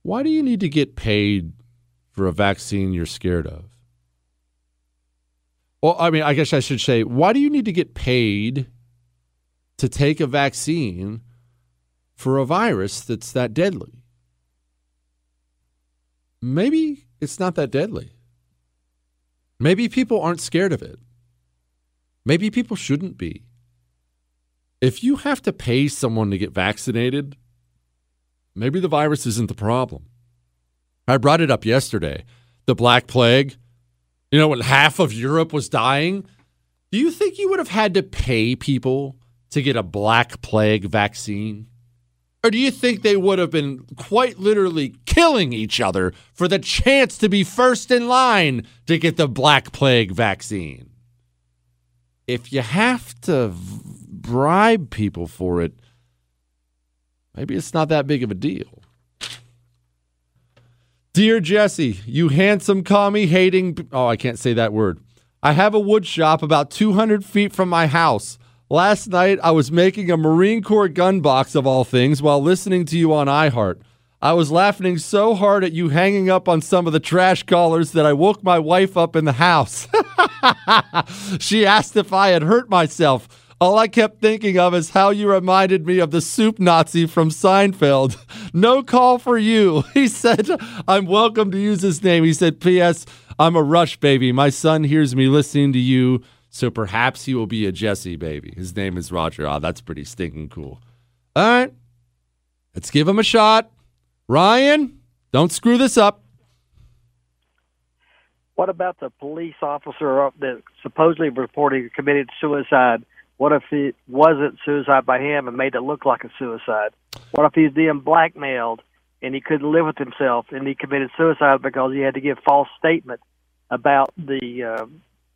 Speaker 1: Why do you need to get paid for a vaccine you're scared of? Well, I mean, I guess I should say, why do you need to get paid to take a vaccine for a virus that's that deadly. Maybe it's not that deadly. Maybe people aren't scared of it. Maybe people shouldn't be. If you have to pay someone to get vaccinated, maybe the virus isn't the problem. I brought it up yesterday. The Black Plague, you know, when half of Europe was dying, do you think you would have had to pay people to get a black plague vaccine? Or do you think they would have been quite literally killing each other for the chance to be first in line to get the black plague vaccine? If you have to bribe people for it, maybe it's not that big of a deal. Dear Jesse, you handsome commie hating. Oh, I can't say that word. I have a wood shop about 200 feet from my house. Last night, I was making a Marine Corps gun box of all things while listening to you on iHeart. I was laughing so hard at you hanging up on some of the trash callers that I woke my wife up in the house. she asked if I had hurt myself. All I kept thinking of is how you reminded me of the soup Nazi from Seinfeld. No call for you. He said, I'm welcome to use his name. He said, P.S. I'm a rush baby. My son hears me listening to you so perhaps he will be a Jesse baby. His name is Roger. Ah, oh, that's pretty stinking cool. All right. Let's give him a shot. Ryan, don't screw this up.
Speaker 20: What about the police officer that supposedly reported committed suicide? What if it wasn't suicide by him and made it look like a suicide? What if he's being blackmailed and he couldn't live with himself, and he committed suicide because he had to give false statement about the uh,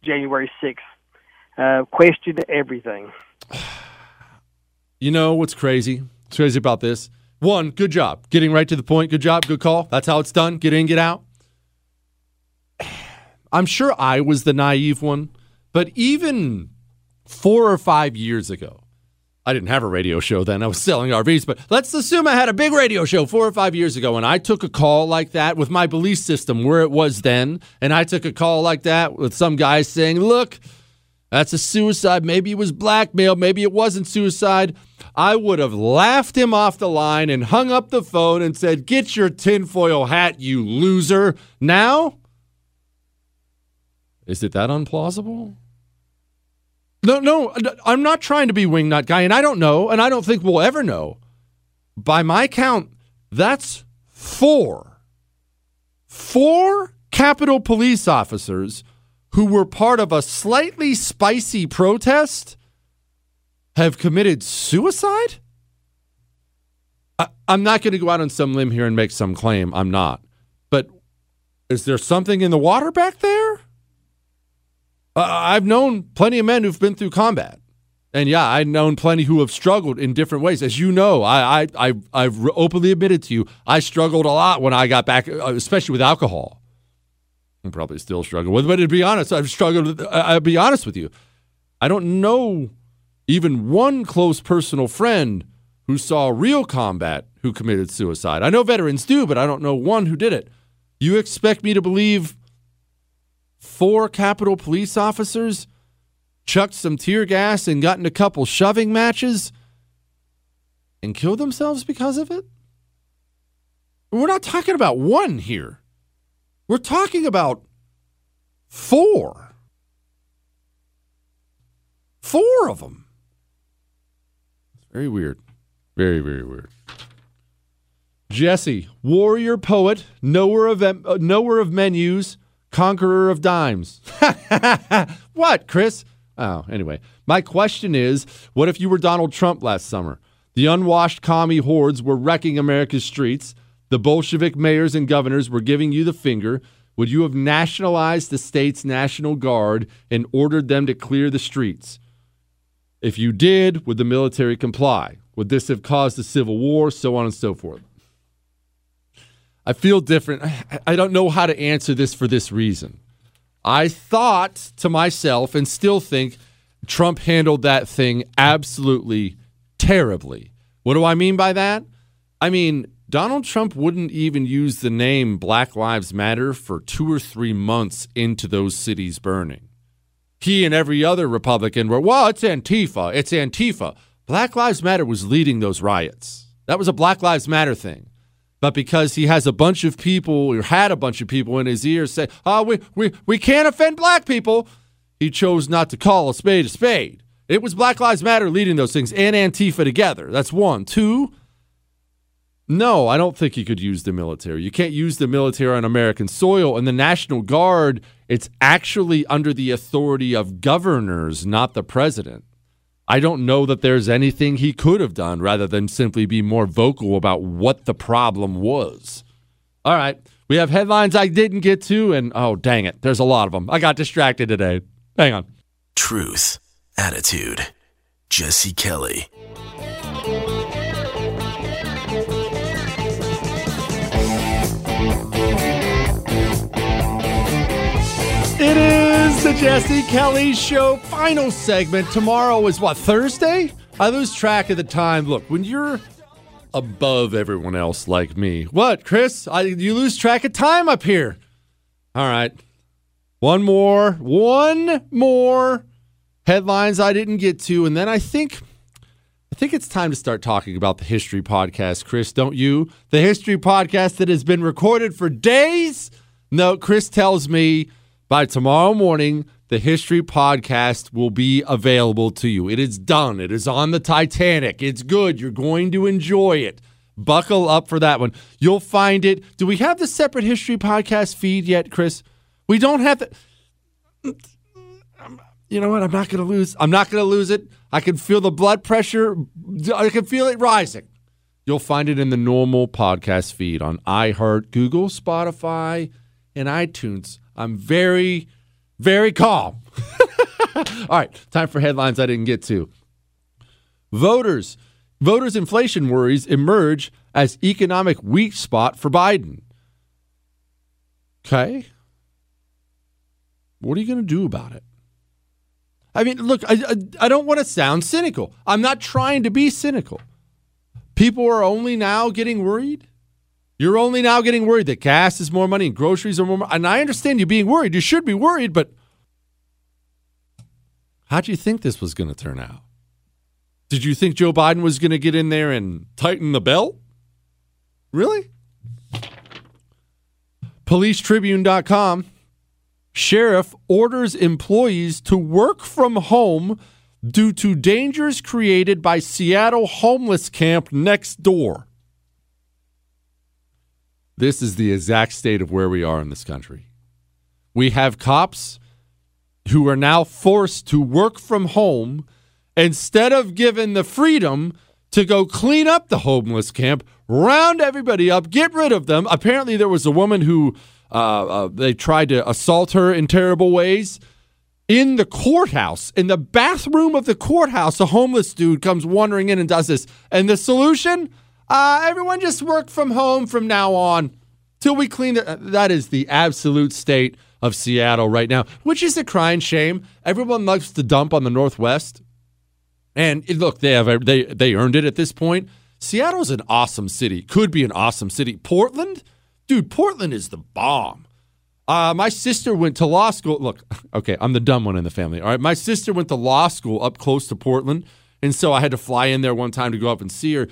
Speaker 20: January sixth. Uh, questioned everything.
Speaker 1: You know what's crazy? What's crazy about this? One, good job. Getting right to the point. Good job. Good call. That's how it's done. Get in, get out. I'm sure I was the naive one, but even four or five years ago, I didn't have a radio show then. I was selling RVs, but let's assume I had a big radio show four or five years ago and I took a call like that with my belief system where it was then. And I took a call like that with some guy saying, look, that's a suicide. Maybe it was blackmail. Maybe it wasn't suicide. I would have laughed him off the line and hung up the phone and said, Get your tinfoil hat, you loser. Now, is it that unplausible? No, no, I'm not trying to be wingnut guy, and I don't know, and I don't think we'll ever know. By my count, that's four. Four Capitol police officers who were part of a slightly spicy protest have committed suicide? I, am not going to go out on some limb here and make some claim. I'm not. But is there something in the water back there? Uh, I've known plenty of men who've been through combat. And yeah, I've known plenty who have struggled in different ways. As you know, I, I, I, I've openly admitted to you, I struggled a lot when I got back, uh, especially with alcohol. I probably still struggle with, but to be honest, I've struggled. With, I'll be honest with you. I don't know even one close personal friend who saw real combat who committed suicide. I know veterans do, but I don't know one who did it. You expect me to believe four Capitol police officers chucked some tear gas and got in a couple shoving matches and killed themselves because of it? We're not talking about one here. We're talking about four. Four of them. It's very weird. Very, very weird. Jesse, warrior poet, knower of, uh, knower of menus, conqueror of dimes. what, Chris? Oh, anyway. My question is what if you were Donald Trump last summer? The unwashed commie hordes were wrecking America's streets. The Bolshevik mayors and governors were giving you the finger. Would you have nationalized the state's National Guard and ordered them to clear the streets? If you did, would the military comply? Would this have caused a civil war? So on and so forth. I feel different. I don't know how to answer this for this reason. I thought to myself and still think Trump handled that thing absolutely terribly. What do I mean by that? I mean, Donald Trump wouldn't even use the name Black Lives Matter for two or three months into those cities burning he and every other Republican were, well, it's Antifa. It's Antifa. Black Lives Matter was leading those riots. That was a Black Lives Matter thing. But because he has a bunch of people, or had a bunch of people in his ear say, oh, we, we, we can't offend black people, he chose not to call a spade a spade. It was Black Lives Matter leading those things and Antifa together. That's one. Two, no, I don't think you could use the military. You can't use the military on American soil. And the National Guard, it's actually under the authority of governors, not the president. I don't know that there's anything he could have done rather than simply be more vocal about what the problem was. All right. We have headlines I didn't get to, and oh, dang it. There's a lot of them. I got distracted today. Hang on.
Speaker 16: Truth, attitude, Jesse Kelly.
Speaker 1: Jesse Kelly Show final segment. Tomorrow is what, Thursday? I lose track of the time. Look, when you're above everyone else like me, what, Chris? I, you lose track of time up here. All right. One more, one more headlines I didn't get to. And then I think. I think it's time to start talking about the history podcast, Chris, don't you? The history podcast that has been recorded for days. No, Chris tells me by tomorrow morning, the History Podcast will be available to you. It is done. It is on the Titanic. It's good. You're going to enjoy it. Buckle up for that one. You'll find it. Do we have the separate History Podcast feed yet, Chris? We don't have the. You know what? I'm not going to lose. I'm not going to lose it. I can feel the blood pressure. I can feel it rising. You'll find it in the normal podcast feed on iHeart, Google, Spotify, and iTunes. I'm very, very calm. All right, time for headlines I didn't get to. Voters, voters' inflation worries emerge as economic weak spot for Biden. Okay. What are you going to do about it? I mean, look, I, I, I don't want to sound cynical. I'm not trying to be cynical. People are only now getting worried. You're only now getting worried that gas is more money and groceries are more money. And I understand you being worried. You should be worried, but how do you think this was going to turn out? Did you think Joe Biden was going to get in there and tighten the belt? Really? PoliceTribune.com. Sheriff orders employees to work from home due to dangers created by Seattle homeless camp next door. This is the exact state of where we are in this country. We have cops who are now forced to work from home instead of given the freedom to go clean up the homeless camp, round everybody up, get rid of them. Apparently, there was a woman who uh, uh, they tried to assault her in terrible ways. In the courthouse, in the bathroom of the courthouse, a homeless dude comes wandering in and does this. And the solution? Uh, everyone just work from home from now on till we clean it. That is the absolute state of Seattle right now, which is a crying shame. Everyone loves to dump on the Northwest. And look, they have they they earned it at this point. Seattle's an awesome city. Could be an awesome city. Portland, dude, Portland is the bomb. Uh, my sister went to law school. Look, okay, I'm the dumb one in the family. All right, my sister went to law school up close to Portland, and so I had to fly in there one time to go up and see her.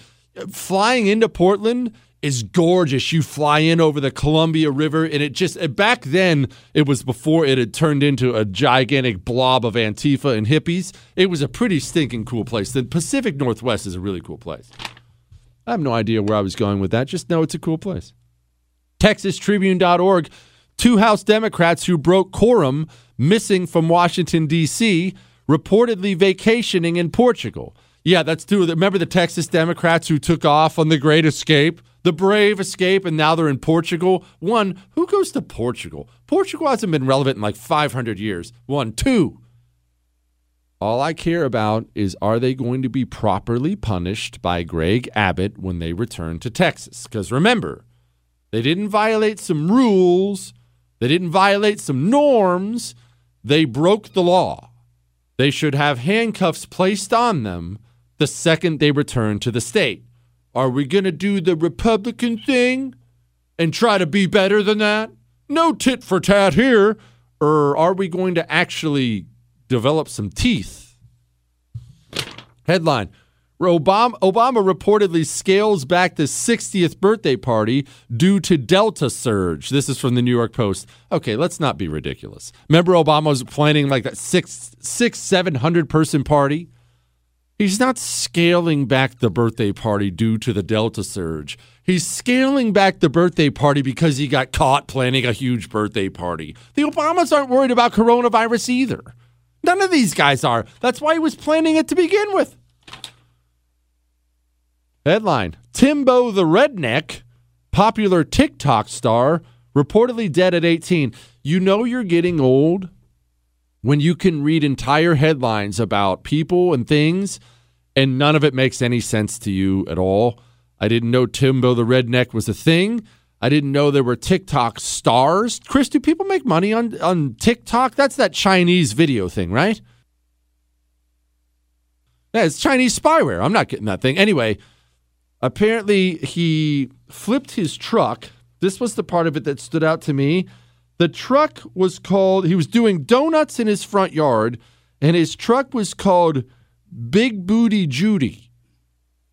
Speaker 1: Flying into Portland is gorgeous. You fly in over the Columbia River, and it just back then it was before it had turned into a gigantic blob of Antifa and hippies. It was a pretty stinking cool place. The Pacific Northwest is a really cool place. I have no idea where I was going with that. Just know it's a cool place. TexasTribune.org. Two House Democrats who broke quorum missing from Washington, D.C., reportedly vacationing in Portugal. Yeah, that's two. Remember the Texas Democrats who took off on the Great Escape, the brave escape, and now they're in Portugal? One, who goes to Portugal? Portugal hasn't been relevant in like 500 years. One, two. All I care about is are they going to be properly punished by Greg Abbott when they return to Texas? Because remember, they didn't violate some rules, they didn't violate some norms, they broke the law. They should have handcuffs placed on them the second they return to the state. Are we going to do the Republican thing and try to be better than that? No tit for tat here. Or are we going to actually develop some teeth? Headline Obama, Obama reportedly scales back the 60th birthday party due to Delta surge. This is from the New York Post. Okay, let's not be ridiculous. Remember, Obama was planning like that six, six, seven hundred person party. He's not scaling back the birthday party due to the Delta surge. He's scaling back the birthday party because he got caught planning a huge birthday party. The Obamas aren't worried about coronavirus either. None of these guys are. That's why he was planning it to begin with. Headline Timbo the Redneck, popular TikTok star, reportedly dead at 18. You know you're getting old when you can read entire headlines about people and things and none of it makes any sense to you at all. I didn't know Timbo the Redneck was a thing. I didn't know there were TikTok stars. Chris, do people make money on, on TikTok? That's that Chinese video thing, right? Yeah, it's Chinese spyware. I'm not getting that thing. Anyway, apparently he flipped his truck. This was the part of it that stood out to me. The truck was called, he was doing donuts in his front yard, and his truck was called Big Booty Judy.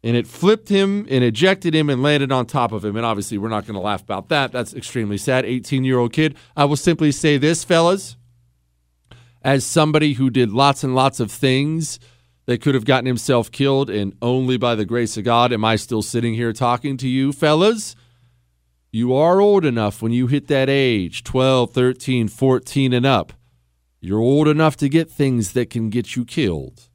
Speaker 1: And it flipped him and ejected him and landed on top of him. And obviously, we're not going to laugh about that. That's extremely sad. 18 year old kid. I will simply say this, fellas. As somebody who did lots and lots of things that could have gotten himself killed, and only by the grace of God am I still sitting here talking to you, fellas. You are old enough when you hit that age 12, 13, 14, and up. You're old enough to get things that can get you killed.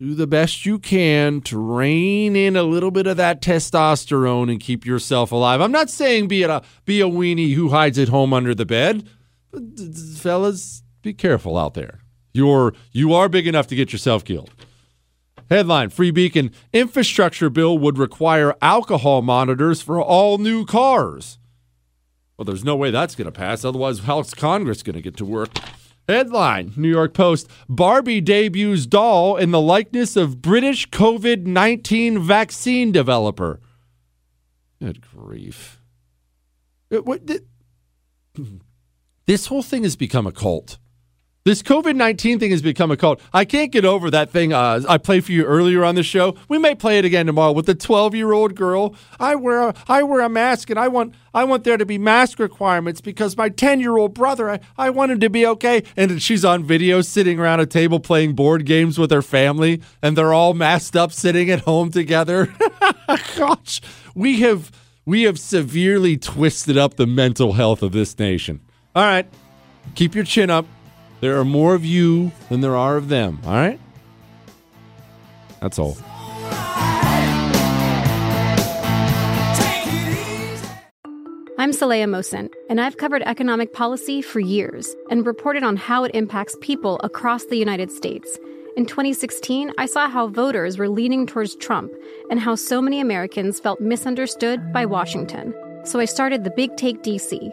Speaker 1: do the best you can to rein in a little bit of that testosterone and keep yourself alive. I'm not saying be a be a weenie who hides at home under the bed. But fellas, be careful out there. You're you are big enough to get yourself killed. Headline Free Beacon Infrastructure bill would require alcohol monitors for all new cars. Well, there's no way that's going to pass. Otherwise, how's Congress going to get to work? Headline New York Post Barbie debuts doll in the likeness of British COVID 19 vaccine developer. Good grief. It, what, it, this whole thing has become a cult. This COVID 19 thing has become a cult. I can't get over that thing uh, I played for you earlier on the show. We may play it again tomorrow with the 12 year old girl. I wear, a, I wear a mask and I want, I want there to be mask requirements because my 10 year old brother, I, I want him to be okay. And she's on video sitting around a table playing board games with her family and they're all masked up sitting at home together. Gosh, we have, we have severely twisted up the mental health of this nation. All right, keep your chin up. There are more of you than there are of them, all right? That's all.
Speaker 21: I'm Saleha Mohsin, and I've covered economic policy for years and reported on how it impacts people across the United States. In 2016, I saw how voters were leaning towards Trump and how so many Americans felt misunderstood by Washington. So I started the Big Take DC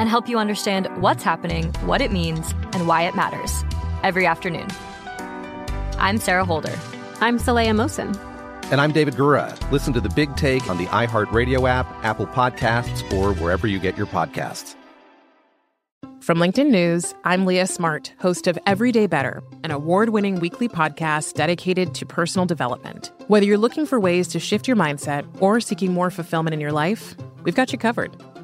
Speaker 22: and help you understand what's happening, what it means, and why it matters every afternoon. I'm Sarah Holder.
Speaker 21: I'm Saleha Mohsin.
Speaker 23: And I'm David Gura. Listen to the big take on the iHeartRadio app, Apple Podcasts, or wherever you get your podcasts.
Speaker 24: From LinkedIn News, I'm Leah Smart, host of Everyday Better, an award winning weekly podcast dedicated to personal development. Whether you're looking for ways to shift your mindset or seeking more fulfillment in your life, we've got you covered.